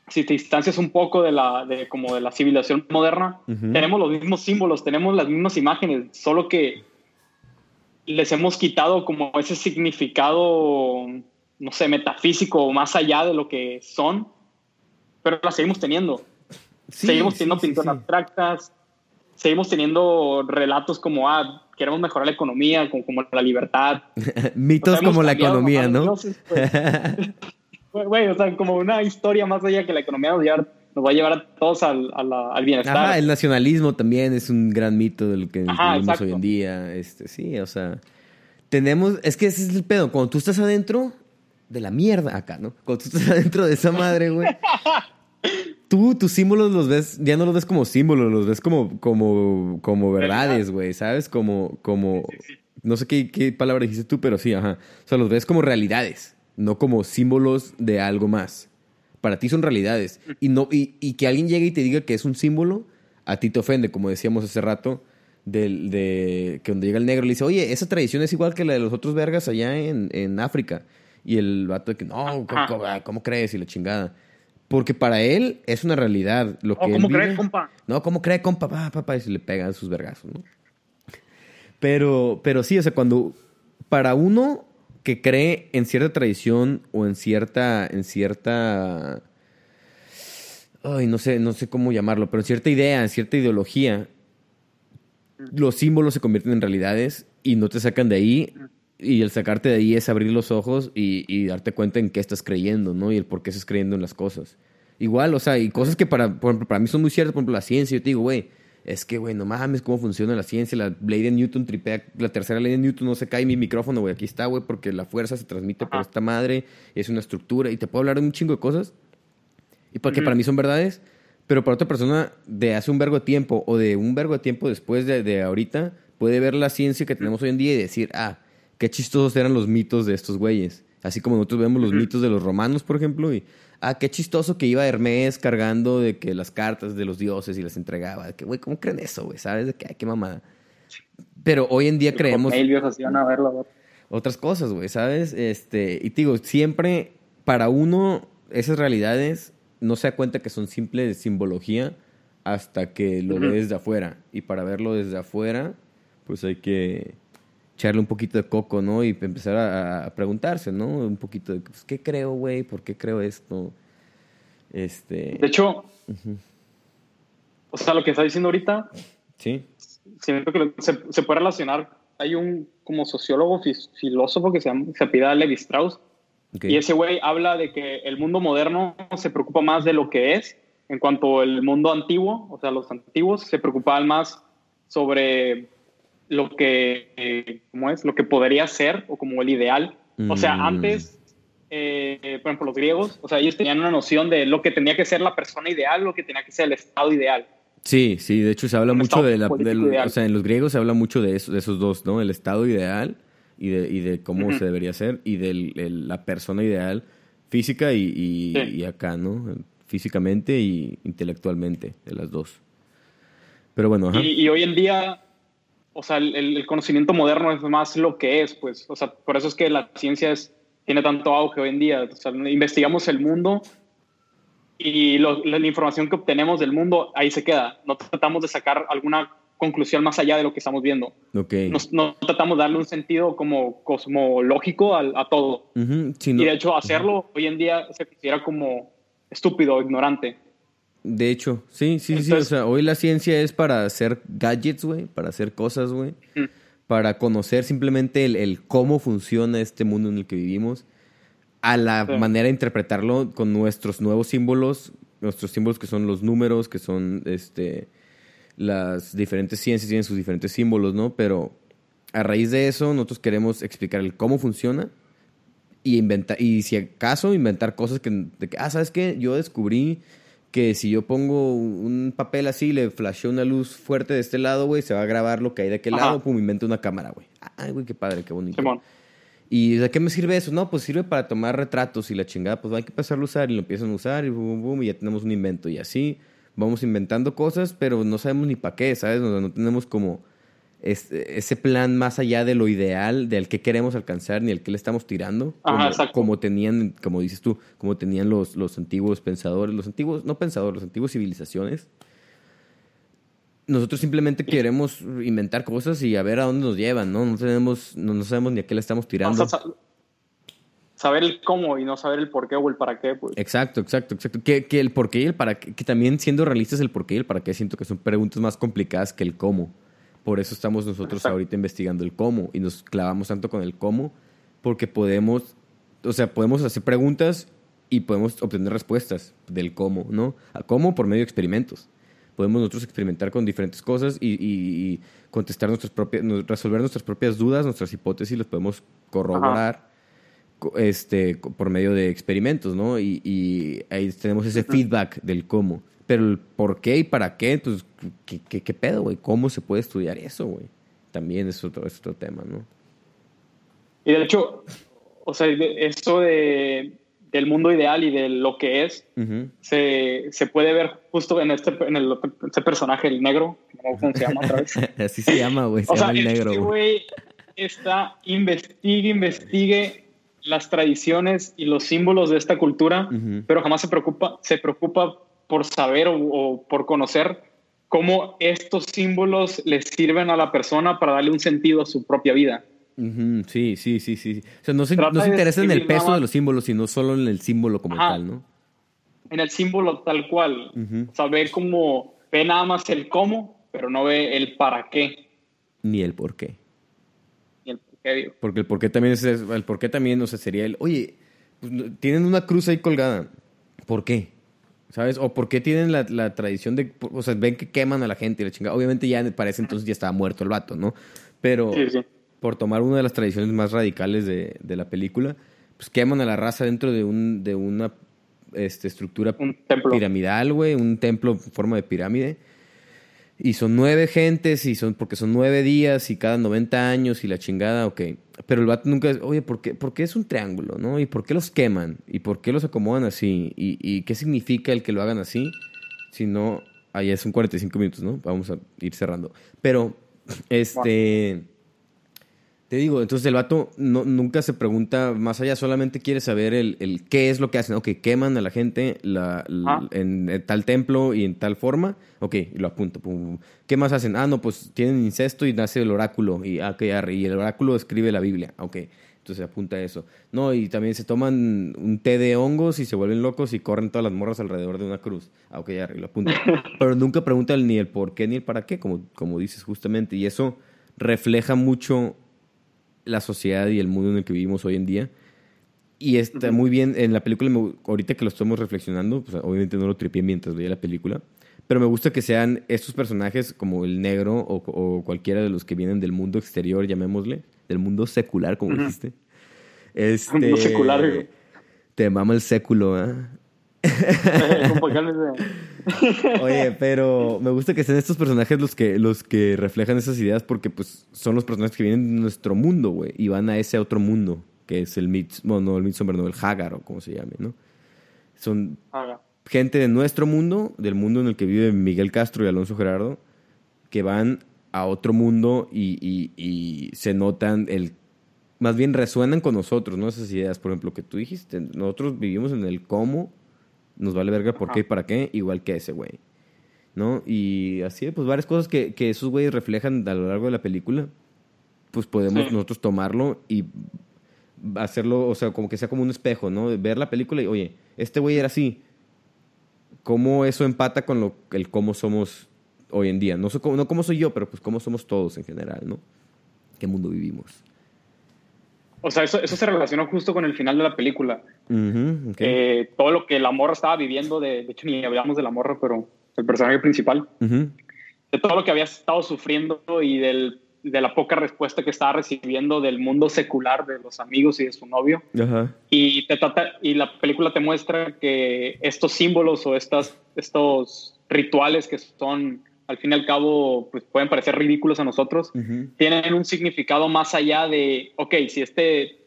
si te distancias un poco de la, de, como de la civilización moderna, tenemos los mismos símbolos, tenemos las mismas imágenes, solo que les hemos quitado como ese significado, no sé, metafísico, más allá de lo que son pero las seguimos teniendo. seguimos teniendo pinturas abstractas, seguimos teniendo relatos como, ah, queremos mejorar la economía, como, como la libertad. Mitos como la economía, ¿no? Güey, o sea, como una historia más allá que la economía nos, nos va a llevar a todos al, al bienestar. Ajá, el nacionalismo también es un gran mito de lo que vivimos hoy en día. Este, sí, o sea, tenemos, es que ese es el pedo, cuando tú estás adentro de la mierda acá, ¿no? Cuando tú estás adentro de esa madre, güey, tú tus símbolos los ves, ya no los ves como símbolos, los ves como, como, como verdades, güey, ¿sabes? Como, como, no sé qué, qué palabra dijiste tú, pero sí, ajá. O sea, los ves como realidades, no como símbolos de algo más. Para ti son realidades. Y, no, y, y que alguien llegue y te diga que es un símbolo, a ti te ofende, como decíamos hace rato, de, de, que donde llega el negro le dice, oye, esa tradición es igual que la de los otros vergas allá en, en África. Y el vato de que, no, ¿cómo, crees? Y la chingada. Porque para él es una realidad. Lo que ¿Cómo cree, compa? No, ¿cómo cree, compa? Papá, y se le pegan sus vergazos, ¿no? Pero, pero sí, o sea, cuando. Para uno que cree en cierta tradición o en cierta. En cierta. Ay, no sé, no sé cómo llamarlo, pero en cierta idea, en cierta ideología, los símbolos se convierten en realidades y no te sacan de ahí y el sacarte de ahí es abrir los ojos y, darte cuenta en qué estás creyendo, ¿no? Y el por qué estás creyendo en las cosas. Igual, o sea, y cosas que para, para mí son muy ciertas, por ejemplo, la ciencia. Yo te digo, güey, es que, güey, no mames cómo funciona la ciencia. La ley de Newton tripea, la tercera ley de Newton no se cae mi micrófono, güey. Aquí está, güey, porque la fuerza se transmite por esta madre, es una estructura. Y te puedo hablar de un chingo de cosas. Y porque para mí son verdades, pero para otra persona de hace un vergo de tiempo o de un vergo de tiempo después de, de ahorita, puede ver la ciencia que tenemos hoy en día y decir, ah, qué chistosos eran los mitos de estos güeyes. Así como nosotros vemos los mitos de los romanos, por ejemplo, y ah, qué chistoso que iba Hermes cargando de que las cartas de los dioses y las entregaba. De que, güey, ¿cómo creen eso, güey? ¿Sabes? De que, ay, qué mamada. Pero hoy en día creemos otras cosas, güey, ¿sabes? Este, y te digo, siempre para uno esas realidades no se da cuenta que son simples simbología hasta que lo ves desde afuera. Y para verlo desde afuera, pues hay que echarle un poquito de coco, ¿no? Y empezar a, preguntarse, ¿no? Un poquito de, pues, ¿qué creo, güey? ¿Por qué creo esto? Este... De hecho, o sea, lo que está diciendo ahorita, sí. siento que se, puede relacionar. Hay un como sociólogo, filósofo que se, llama, se apida Levi Strauss, y ese güey habla de que el mundo moderno se preocupa más de lo que es, en cuanto el mundo antiguo, o sea, los antiguos, se preocupaban más sobre lo que, eh, ¿cómo es? Lo que podría ser o como el ideal. O sea, mm. antes, eh, por ejemplo, los griegos, o sea, ellos tenían una noción de lo que tenía que ser la persona ideal, lo que tenía que ser el estado ideal. Sí, sí, de hecho se habla mucho de la, o sea, en los griegos se habla mucho de, eso, de esos dos, ¿no? El estado ideal y de, y de cómo se debería ser y de la persona ideal física y, y, acá, ¿no? Físicamente y intelectualmente, de las dos. Pero bueno, ajá. y hoy en día o sea, el, conocimiento moderno es más lo que es, pues, o sea, por eso es que la ciencia es, tiene tanto auge hoy en día, o sea, investigamos el mundo y la, información que obtenemos del mundo ahí se queda, no tratamos de sacar alguna conclusión más allá de lo que estamos viendo. Okay. No, tratamos de darle un sentido como cosmológico a, a todo. y de hecho hacerlo hoy en día se considera como estúpido, ignorante. De hecho, sí, sí, sí. O sea, hoy la ciencia es para hacer gadgets, güey, para hacer cosas, güey. Para conocer simplemente el, cómo funciona este mundo en el que vivimos. A la manera de interpretarlo con nuestros nuevos símbolos. Nuestros símbolos que son los números, que son este las diferentes ciencias tienen sus diferentes símbolos, ¿no? Pero a raíz de eso, nosotros queremos explicar el cómo funciona y inventar, y si acaso inventar cosas que, de que ah, ¿sabes qué? Yo descubrí que si yo pongo un papel así, le flasheo una luz fuerte de este lado, güey, se va a grabar lo que hay de aquel lado, pum, invento una cámara, güey. Ay, güey, qué padre, qué bonito. ¿Y de qué me sirve eso? No, pues sirve para tomar retratos y la chingada, pues hay que empezarlo a usar y lo empiezan a usar y boom, boom, y ya tenemos un invento. Y así vamos inventando cosas, pero no sabemos ni para qué, ¿sabes? no tenemos como ese plan más allá de lo ideal, del que queremos alcanzar, ni el que le estamos tirando, como, tenían, como dices tú, como tenían los, los antiguos pensadores, los antiguos, no pensadores, los antiguos civilizaciones. Nosotros simplemente queremos inventar cosas y a ver a dónde nos llevan, ¿no? No tenemos, no, sabemos ni a qué le estamos tirando. saber el cómo y no saber el por qué o el para qué. Pues. Exacto, exacto, exacto. Que, que el por qué y el para qué, que también siendo realistas el por qué y el para qué, siento que son preguntas más complicadas que el cómo. Por eso estamos nosotros ahorita investigando el cómo y nos clavamos tanto con el cómo, porque podemos, o sea, podemos hacer preguntas y podemos obtener respuestas del cómo, ¿no? ¿A cómo? Por medio de experimentos. Podemos nosotros experimentar con diferentes cosas y, contestar nuestras propias, resolver nuestras propias dudas, nuestras hipótesis, los podemos corroborar este, por medio de experimentos, ¿no? Y, ahí tenemos ese feedback del cómo. Pero el por qué y para qué, pues, ¿qué, qué, pedo, güey? ¿Cómo se puede estudiar eso, güey? También es otro, es otro tema, ¿no? Y de hecho, o sea, eso de, del mundo ideal y de lo que es, se, se, puede ver justo en este, en el, este personaje, el negro, ¿cómo se llama otra vez? Así se llama, güey, se o llama sea, el negro. Este güey está, investigue, investigue las tradiciones y los símbolos de esta cultura, pero jamás se preocupa, se preocupa por saber o, por conocer cómo estos símbolos le sirven a la persona para darle un sentido a su propia vida. Sí, sí, sí, sí. O sea, no se, no se interesa en el peso de los símbolos, sino solo en el símbolo como tal, ¿no? En el símbolo tal cual. O sea, ve como, ve nada más el cómo, pero no ve el para qué. Ni el por qué. Ni el por qué, digo. Porque el por qué también, es, el por qué también, o sea, sería el, oye, pues, tienen una cruz ahí colgada. ¿Por qué? ¿Sabes? O por qué tienen la, la, tradición de. O sea, ven que queman a la gente y la chingada. Obviamente ya parece entonces ya estaba muerto el vato, ¿no? Pero por tomar una de las tradiciones más radicales de, de, la película, pues queman a la raza dentro de, un, de una este, estructura Un piramidal, güey, un templo en forma de pirámide. Y son nueve gentes, y son, porque son nueve días, y cada 90 años, y la chingada, ok. Pero el vato nunca es, oye, ¿por qué, por qué es un triángulo, no? ¿Y por qué los queman? ¿Y por qué los acomodan así? ¿Y, y qué significa el que lo hagan así? Si no, ahí son 45 minutos, ¿no? Vamos a ir cerrando. Pero, este... Te digo, entonces el vato no, nunca se pregunta más allá, solamente quiere saber el, el qué es lo que hacen. Ok, queman a la gente la, la- Ah. en, en tal templo y en tal forma. Ok, lo apunto. pum. ¿Qué más hacen? Ah, no, pues tienen incesto y nace el oráculo. Y, ah, ok, arre, y el oráculo escribe la Biblia. Ok, entonces apunta eso. No, y también se toman un té de hongos y se vuelven locos y corren todas las morras alrededor de una cruz. Ah, ok, arre, lo apunta. Pero nunca preguntan ni el por qué ni el para qué, como, como dices justamente. Y eso refleja mucho la sociedad y el mundo en el que vivimos hoy en día. Y está muy bien en la película, ahorita que lo estamos reflexionando, pues, obviamente no lo tripié mientras veía la película, pero me gusta que sean estos personajes como el negro o, o cualquiera de los que vienen del mundo exterior, llamémosle, del mundo secular, como Ujú. dijiste. Este, Mundo secular, güey. Te mama el século, ¿ah? Oye, pero me gusta que sean estos personajes los que, los que reflejan esas ideas porque pues son los personajes que vienen de nuestro mundo, güey, y van a ese otro mundo, que es el bueno, no el Midsommar, no, el Hagar o como se llame, ¿no? Son Haga. gente de nuestro mundo, del mundo en el que vive Miguel Castro y Alonso Gerardo, que van a otro mundo y, y- y se notan el más bien resuenan con nosotros, ¿no? Esas ideas, por ejemplo, que tú dijiste, nosotros vivimos en el cómo, nos vale verga por Ajá. qué y para qué, igual que ese güey, ¿no? Y así, pues varias cosas que, que esos güeyes reflejan a lo largo de la película, pues podemos Sí. nosotros tomarlo y hacerlo, o sea, como que sea como un espejo, ¿no? Ver la película y, oye, este güey era así, ¿cómo eso empata con lo, el cómo somos hoy en día? No, cómo, no cómo soy yo, pero pues cómo somos todos en general, ¿no? ¿Qué mundo vivimos? O sea, eso, eso se relacionó justo con el final de la película. Ujú, ok. Eh, todo lo que la morra estaba viviendo, de, de hecho ni hablamos de la morra, pero el personaje principal, Ujú. de todo lo que había estado sufriendo y del, de la poca respuesta que estaba recibiendo del mundo secular, de los amigos y de su novio. Ajá. Y, te trata, y la película te muestra que estos símbolos o estas, estos rituales que son, al fin y al cabo, pues pueden parecer ridículos a nosotros, tienen un significado más allá de, ok, si este,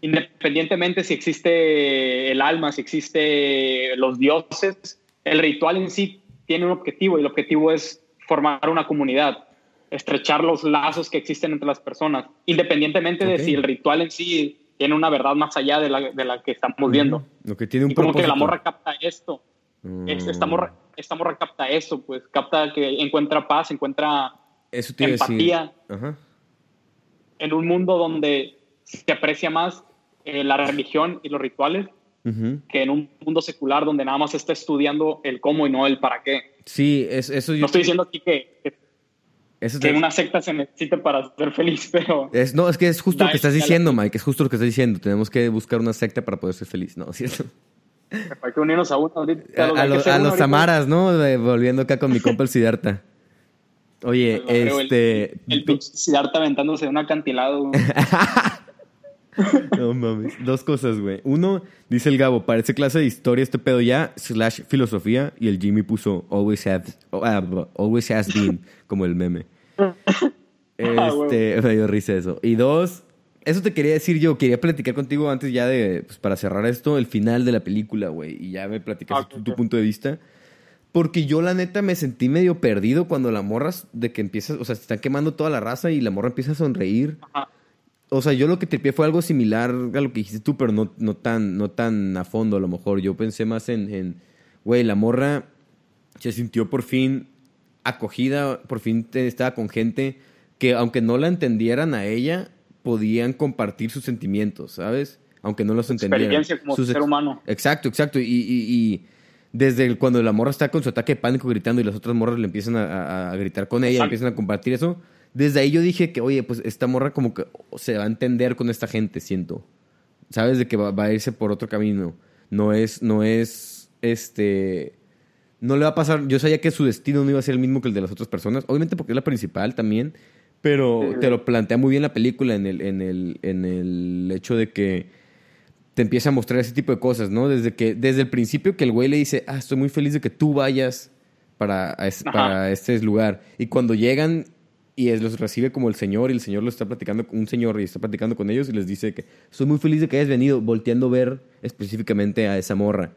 independientemente si existe el alma, si existe los dioses, el ritual en sí tiene un objetivo y el objetivo es formar una comunidad, estrechar los lazos que existen entre las personas, independientemente de si el ritual en sí tiene una verdad más allá de la, de la que estamos viendo. Lo que tiene un Y como que la morra capta esto. Mm. Es- Esta, morra, esta morra capta eso, pues capta que encuentra paz, encuentra Eso te empatía. Ajá. en un mundo donde se aprecia más eh, la religión y los rituales Ujú. que en un mundo secular donde nada más se está estudiando el cómo y no el para qué. Sí, es- eso yo... No estoy diciendo aquí que, que, eso que te- una secta se necesite para ser feliz, pero es, no, es que es justo lo que estás diciendo, Mike. Es justo lo que estás diciendo. Tenemos que buscar una secta para poder ser feliz, ¿no? ¿Cierto? Hay que unirnos a uno. ahorita, A, a a los. Samaras, ¿no? Volviendo acá con mi compa el Siddhartha. Oye, el- este... El, pinche Siddhartha aventándose de un acantilado. No mames. Dos cosas, güey. Uno, dice el Gabo, parece clase de historia este pedo ya, slash filosofía, y el Jimmy puso always has, oh, ah, always has been, como el meme. Este, me dio risa eso. Y dos, eso te quería decir yo, quería platicar contigo antes ya de, pues para cerrar esto, el final de la película, güey, y ya me platicaste Ah, tu, punto de vista. Porque yo la neta me sentí medio perdido cuando la morras de que empiezas, o sea, se están quemando toda la raza y la morra empieza a sonreír. Ajá. O sea, yo lo que tripié fue algo similar a lo que dijiste tú, pero no, no, tan, no tan a fondo a lo mejor. Yo pensé más en, en, güey, la morra se sintió por fin acogida, por fin estaba con gente que aunque no la entendieran a ella, podían compartir sus sentimientos, ¿sabes? Aunque no los entendieran. experiencia como Sus ser humano. Exacto, exacto. Y, y- y desde el- cuando la morra está con su ataque de pánico gritando y las otras morras le empiezan a, a- a gritar con ella, Exacto. empiezan a compartir eso, desde ahí yo dije que, oye, pues esta morra como que se va a entender con esta gente, siento. ¿Sabes? De que va, va a irse por otro camino. No es, no es, este... No le va a pasar, yo sabía que su destino no iba a ser el mismo que el de las otras personas, obviamente porque es la principal también, pero Sí. te lo plantea muy bien la película en el, en el, en el hecho de que te empieza a mostrar ese tipo de cosas, ¿no? Desde, que, desde el principio que el güey le dice, ah, estoy muy feliz de que tú vayas para, para este lugar. Y cuando llegan y los recibe como el señor y el señor lo está platicando con un señor y está platicando con ellos y les dice que soy muy feliz de que hayas venido, volteando a ver específicamente a esa morra.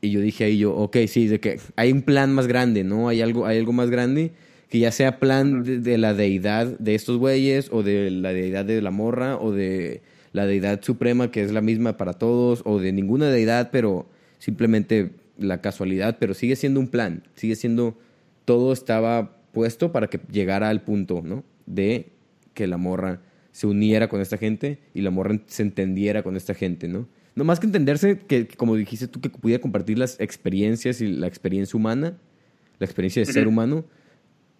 Y yo dije ahí yo, ok, sí, de que hay un plan más grande, ¿no? Hay algo, hay algo más grande que ya sea plan de, la deidad de estos güeyes o de la deidad de la morra o de la deidad suprema que es la misma para todos o de ninguna deidad, pero simplemente la casualidad, pero sigue siendo un plan, sigue siendo, todo estaba puesto para que llegara al punto, ¿no? De que la morra se uniera con esta gente y la morra se entendiera con esta gente, ¿no? No más que entenderse, que, como dijiste tú, que pudiera compartir las experiencias y la experiencia humana, la experiencia de ser humano,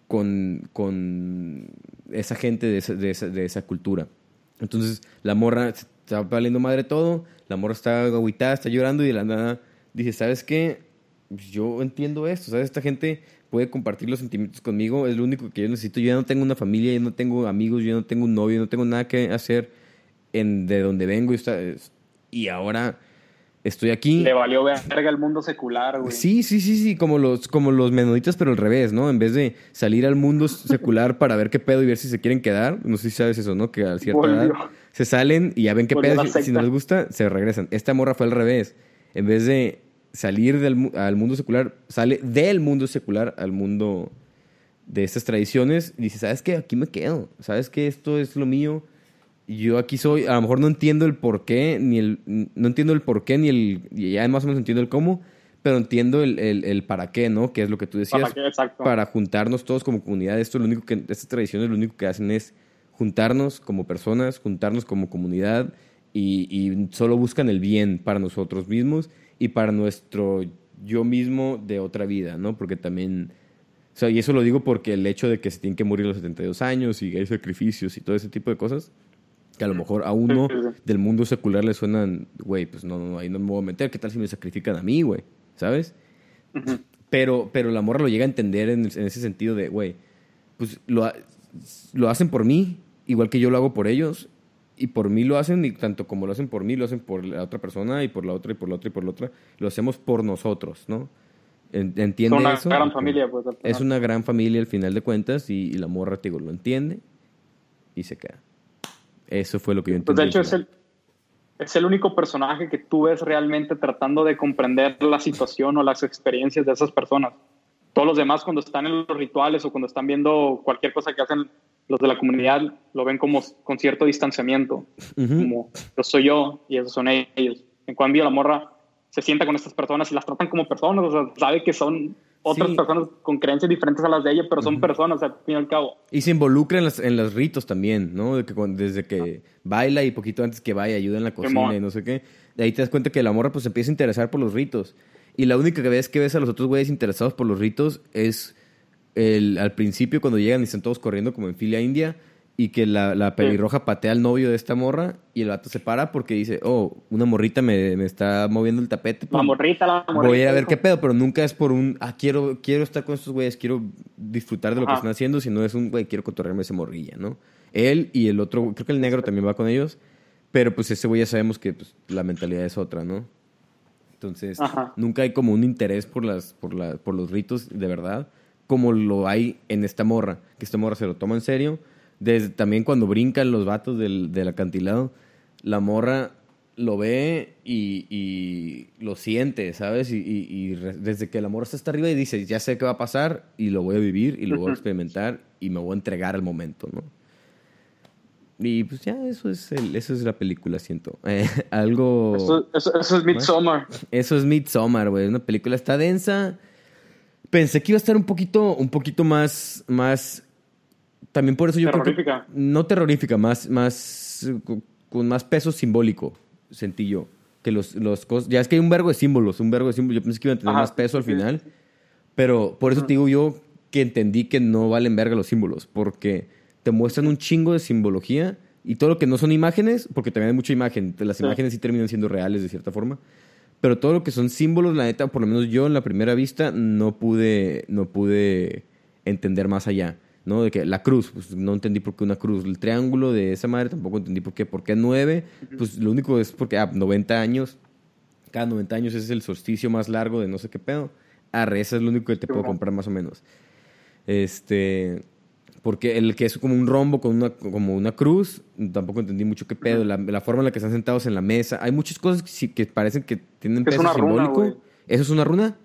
con, con esa gente de esa, de, esa, cultura. Entonces, la morra está valiendo madre todo, la morra está agüitada, está llorando y de la nada dice, ¿sabes qué? Yo entiendo esto, ¿sabes? Esta gente puede compartir los sentimientos conmigo, es lo único que yo necesito. Yo ya no tengo una familia, yo no tengo amigos, yo no tengo un novio, no tengo nada que hacer en, de donde vengo. Y, y ahora estoy aquí. Le valió verga el mundo secular, güey. Sí, sí, sí, sí, como los, como los menonitas, pero al revés, ¿no? En vez de salir al mundo secular para ver qué pedo y ver si se quieren quedar, no sé si sabes eso, ¿no? Que a cierta edad se salen y ya ven qué pedo, si, si no les gusta, se regresan. Esta morra fue al revés. En vez de salir del, al mundo secular, sale del mundo secular al mundo de estas tradiciones y dice, ¿sabes qué? Aquí me quedo, ¿sabes qué? Esto es lo mío. Yo aquí soy, a lo mejor no entiendo el por qué, ni el, no entiendo el por qué, ni el, y ya más o menos entiendo el cómo, pero entiendo el, el, para qué, ¿no? Que es lo que tú decías. ¿Para, para juntarnos todos como comunidad. Esto lo único que, estas tradiciones lo único que hacen es juntarnos como personas, juntarnos como comunidad y, y solo buscan el bien para nosotros mismos y para nuestro yo mismo de otra vida, ¿no? Porque también, o sea, y eso lo digo porque el hecho de que se tienen que morir a los 72 años y hay sacrificios y todo ese tipo de cosas, que a lo mejor a uno del mundo secular le suenan, güey, pues no, no, ahí no me voy a meter, ¿qué tal si me sacrifican a mí, güey? ¿Sabes? Pero, pero la morra lo llega a entender en, en ese sentido de, güey, pues lo, lo hacen por mí, igual que yo lo hago por ellos, y por mí lo hacen, y tanto como lo hacen por mí, lo hacen por la otra persona, y por la otra, y por la otra, y por la otra. Lo hacemos por nosotros, ¿no? Entiende es una eso. gran familia, pues. Es una gran familia al final de cuentas, y, la morra, te digo, lo entiende y se queda. Eso fue lo que yo entendí. Pues de hecho, es el, es el único personaje que tú ves realmente tratando de comprender la situación o las experiencias de esas personas. Todos los demás, cuando están en los rituales o cuando están viendo cualquier cosa que hacen los de la comunidad lo ven como con cierto distanciamiento, como yo soy yo y esos son ellos. En cambio, la morra se sienta con estas personas y las tratan como personas, o sea, sabe que son otras personas con creencias diferentes a las de ella, pero son personas al fin y al cabo. Y se involucra en, en los ritos también, ¿no? De que desde que baila y poquito antes que vaya, ayuda en la cocina y no sé qué. De ahí te das cuenta que la morra pues se empieza a interesar por los ritos. Y la única ves que ves a los otros güeyes interesados por los ritos es el, al principio cuando llegan y están todos corriendo como en fila india y que la, la pelirroja patea al novio de esta morra y el vato se para porque dice, oh, una morrita me, me está moviendo el tapete. la morrita, la morrita. Voy a ir a ver qué pedo, pero nunca es por un, ah, quiero, quiero estar con estos güeyes, quiero disfrutar de lo que están haciendo, sino es un, güey, quiero cotorrearme esa morrilla, ¿no? Él y el otro, creo que el negro también va con ellos, pero pues ese güey ya sabemos que pues, la mentalidad es otra, ¿no? Entonces, nunca hay como un interés por, las, por, la, por los ritos de verdad como lo hay en esta morra, que esta morra se lo toma en serio. Desde, también cuando brincan los vatos del, del acantilado, la morra lo ve y, lo siente, ¿sabes? Y, desde que la morra está hasta arriba y dice, ya sé qué va a pasar y lo voy a vivir y lo voy a experimentar y me voy a entregar al momento, ¿no? Y pues ya, eso es, el, eso es la película, siento. algo... Eso, eso, es Midsommar. Eso es Midsommar, güey. Una película está densa Pensé que iba a estar un poquito, un poquito más, más. También por eso yo terrorífica. creo que. No terrorífica, más, más. Con más peso simbólico, sentí yo. Que los, los Ya es que hay un vergo de símbolos, un vergo de símbolos. Yo pensé que iba a tener más peso al final. Pero por eso te digo yo que entendí que no valen verga los símbolos. Porque te muestran un chingo de simbología y todo lo que no son imágenes, porque también hay mucha imagen. Las imágenes sí terminan siendo reales de cierta forma pero todo lo que son símbolos, la neta, por lo menos yo en la primera vista no pude, no pude entender más allá. ¿No? De que la cruz, pues no entendí por qué una cruz. El triángulo de esa madre tampoco entendí por qué. ¿Por qué nueve? Pues lo único es porque, ah, 90 años. Cada 90 años es el solsticio más largo de no sé qué pedo. Arre, eso es lo único que te puedo comprar más o menos. Este. Porque el que es como un rombo con una, como una cruz, tampoco entendí mucho qué pedo. La, la forma en la que están sentados en la mesa. Hay muchas cosas que, sí- que parecen que tienen Es peso runa, simbólico. ¿Eso es una runa?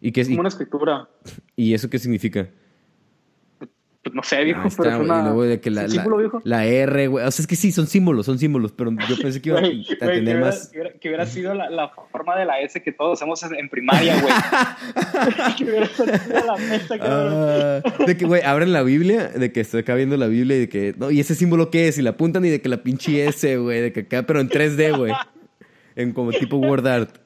¿Y, qué, Es como una escritura. y eso qué significa? Pues no sé, viejo, está, pero es una... luego de que ¿es la, símbolo, viejo? la R, güey. O sea, es que sí, son símbolos, son símbolos, pero yo pensé que iba a, tener que, hubiera, más. que hubiera- que hubiera sido la, la forma de la S que todos hacemos en, primaria, güey. que hubiera sido la mesa, cabrón. Ah, de que, güey, abren la Biblia, de que estoy acá viendo la Biblia y de que, no, ¿y ese símbolo qué es? Y la apuntan y de que la pinche S, güey, de que acá, pero en 3D, güey. En como tipo word art.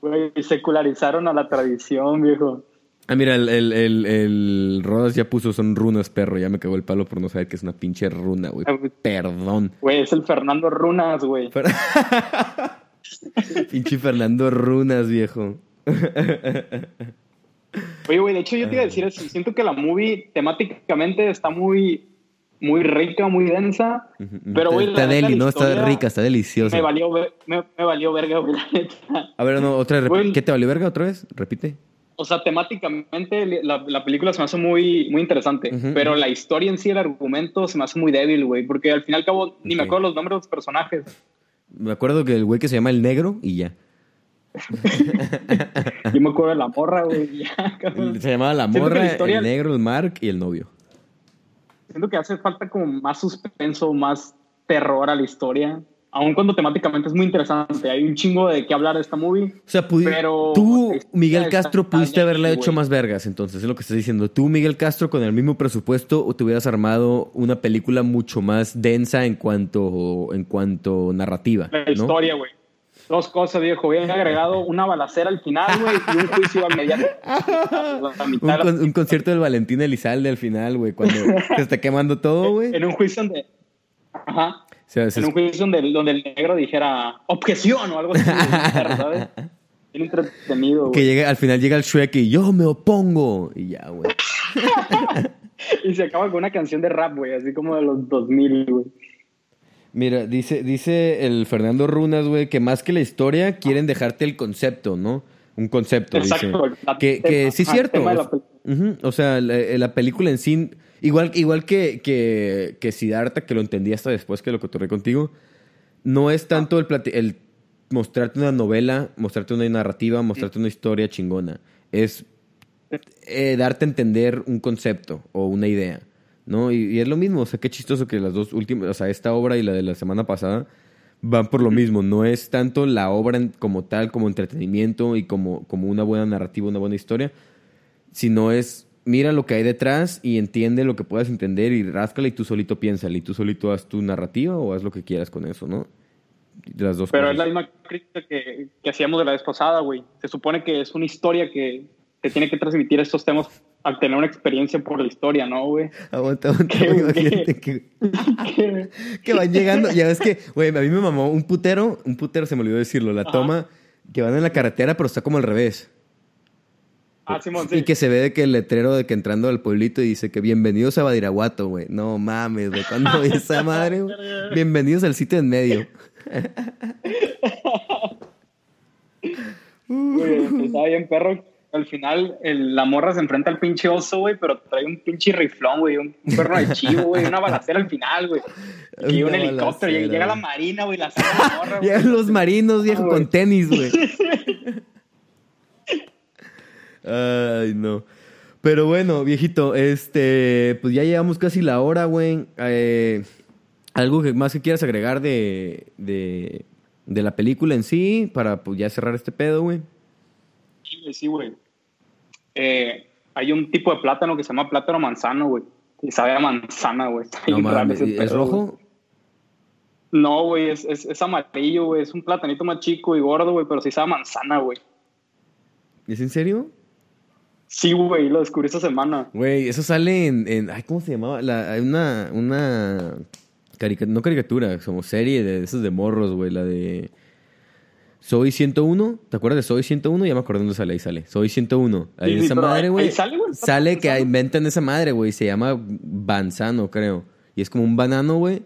Güey, secularizaron a la tradición, viejo. Ah, mira, el, el, el, el Rodas ya puso, son runas, perro. Ya me cagó el palo por no saber que es una pinche runa, güey. Ah. Perdón. Güey, es el Fernando Runas, güey. Fer- pinche Fernando Runas, viejo. Oye, güey, de hecho yo te iba Ah. a decir eso. Siento que la movie temáticamente está muy, muy rica, muy densa. Pero, güey, está neta, deli, ¿no? Está rica, está deliciosa. Me valió, me, me valió verga, güey, la neta. A ver, no, otra vez. ¿Qué te valió verga otra vez? Repite. O sea, temáticamente la, la película se me hace muy, muy interesante, pero la historia en sí, el argumento, se me hace muy débil, güey, porque al fin y al cabo ni me acuerdo los nombres de los personajes. Me acuerdo que el güey que se llama el negro y ya. Yo me acuerdo de la morra, güey, ya. Se llamaba la morra, la historia- el negro, el Mark y el novio. Siento que hace falta como más suspenso, más terror a la historia, aun cuando temáticamente es muy interesante. Hay un chingo de qué hablar de esta movie. O sea, Pero tú, Miguel Castro, pudiste bien, haberle hecho más vergas, entonces, es lo que estás diciendo. Tú, Miguel Castro, con el mismo presupuesto, te hubieras armado una película mucho más densa en cuanto, en cuanto narrativa. La ¿no? historia, güey. Dos cosas, viejo. Había agregado una balacera al final, güey, y un juicio al mediano. Un, con- un concierto del Valentín Elizalde al final, güey, cuando se está quemando todo, güey. En un juicio donde. Ajá. En un juicio donde, donde el negro dijera objeción o algo así. ¿sabes? Bien entretenido, que llegue, al final llega el Shrek y yo me opongo. Y ya, güey. Y se acaba con una canción de rap, güey, así como de los 2000, güey. Mira, dice, dice el Fernando Runas, güey, que más que la historia quieren dejarte el concepto, ¿no? Un concepto, Exacto, dice. Que, que sí es cierto. o, sea, la, la película en sí, igual, igual que, que, que Siddhartha, que lo entendí hasta después que lo cotorré contigo, no es tanto el, mostrarte una novela, mostrarte una narrativa, mostrarte una historia chingona. Es eh, darte a entender un concepto o una idea, ¿no? Y, y es lo mismo, o sea, qué chistoso que las dos últimas, o sea, esta obra y la de la semana pasada van por lo mismo. No es tanto la obra como tal, como entretenimiento y como, como una buena narrativa, una buena historia, sino es mira lo que hay detrás y entiende lo que puedas entender y ráscala y tú solito piénsale y tú solito haz tu narrativa o haz lo que quieras con eso, ¿no? Las dos Pero es la misma crítica que, que hacíamos de la vez pasada, güey. Se supone que es una historia que te tiene que transmitir estos temas al tener una experiencia por la historia, ¿no, güey? Aguanta, aguanta, imagínate que, que van llegando. Ya ves que, güey, a mí me mamó un putero, un putero se me olvidó decirlo, la Ajá. toma que van en la carretera, pero está como al revés. Ah, Simón, sí. Y que se ve de que el letrero de que entrando al pueblito y dice que bienvenidos a Badiraguato, güey. No mames, güey. Cuando vi esa madre, güey. Bienvenidos al sitio en medio. Güey, estaba bien perro. Al final, el- la morra se enfrenta al pinche oso, güey, pero trae un pinche riflón, güey, un, un perro de chivo, güey, una balacera al final, güey. Y un helicóptero, llega, la marina, güey, la la morra, güey. Llegan los marinos, viejo, Ah, con tenis, güey. Ay, no. Pero bueno, viejito, este, pues ya llevamos casi la hora, güey. Eh, ¿Algo que más que quieras agregar de, de, de la película en sí para pues, ya cerrar este pedo, güey? Sí, güey, sí, güey. Eh, hay un tipo de plátano que se llama plátano manzano, güey. Y sabe a manzana, güey. No mames, ¿es pedo, rojo? güey. No, güey, es, es, es amarillo, güey. Es un platanito más chico y gordo, güey, pero sí sabe a manzana, güey. ¿Es en serio? Sí, güey, lo descubrí esta semana. Güey, eso sale en, en- ay, ¿cómo se llamaba? La, hay una, una, carica- no caricatura, como serie de esos de morros, güey, la de Soy 101, ¿te acuerdas de Soy 101? Ya me acordé dónde sale, ahí sale. Soy 101. Ahí Sí, esa madre, güey. sale, güey. Sale que inventan esa madre, güey. Se llama Banzano, creo. Y es como un banano, güey.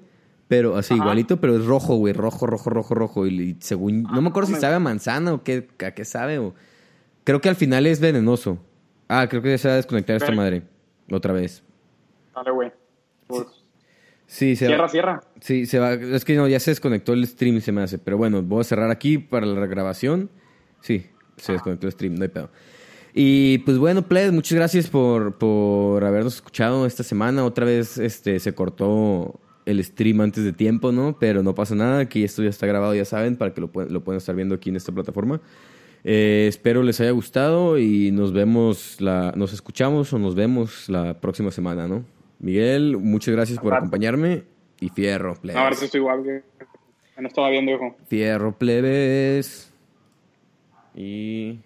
Pero así, Ajá. igualito, pero es rojo, güey. Rojo, rojo, rojo, rojo. Y, y según. no me acuerdo si sabe a manzana o qué, a qué sabe. O... Creo que al final es venenoso. Ah, creo que ya se va a desconectar esta madre. Otra vez. Dale, güey. Pues, Sí, se cierra, va. cierra. Sí, se va. Es que no, ya se desconectó el stream, se me hace. Pero bueno, voy a cerrar aquí para la grabación. Sí, se desconectó el stream, no hay pedo. Y pues bueno, Pled, muchas gracias por, por habernos escuchado esta semana. Otra vez este, se cortó el stream antes de tiempo, ¿no? Pero no pasa nada, aquí esto ya está grabado, ya saben, para que lo, lo puedan estar viendo aquí en esta plataforma. Eh, espero les haya gustado y nos vemos, la, nos escuchamos o nos vemos la próxima semana, ¿no? Miguel, muchas gracias por acompañarme y fierro, plebes. Ahora sí estoy igual, güey. No estaba viendo, hijo. Fierro, plebes. Y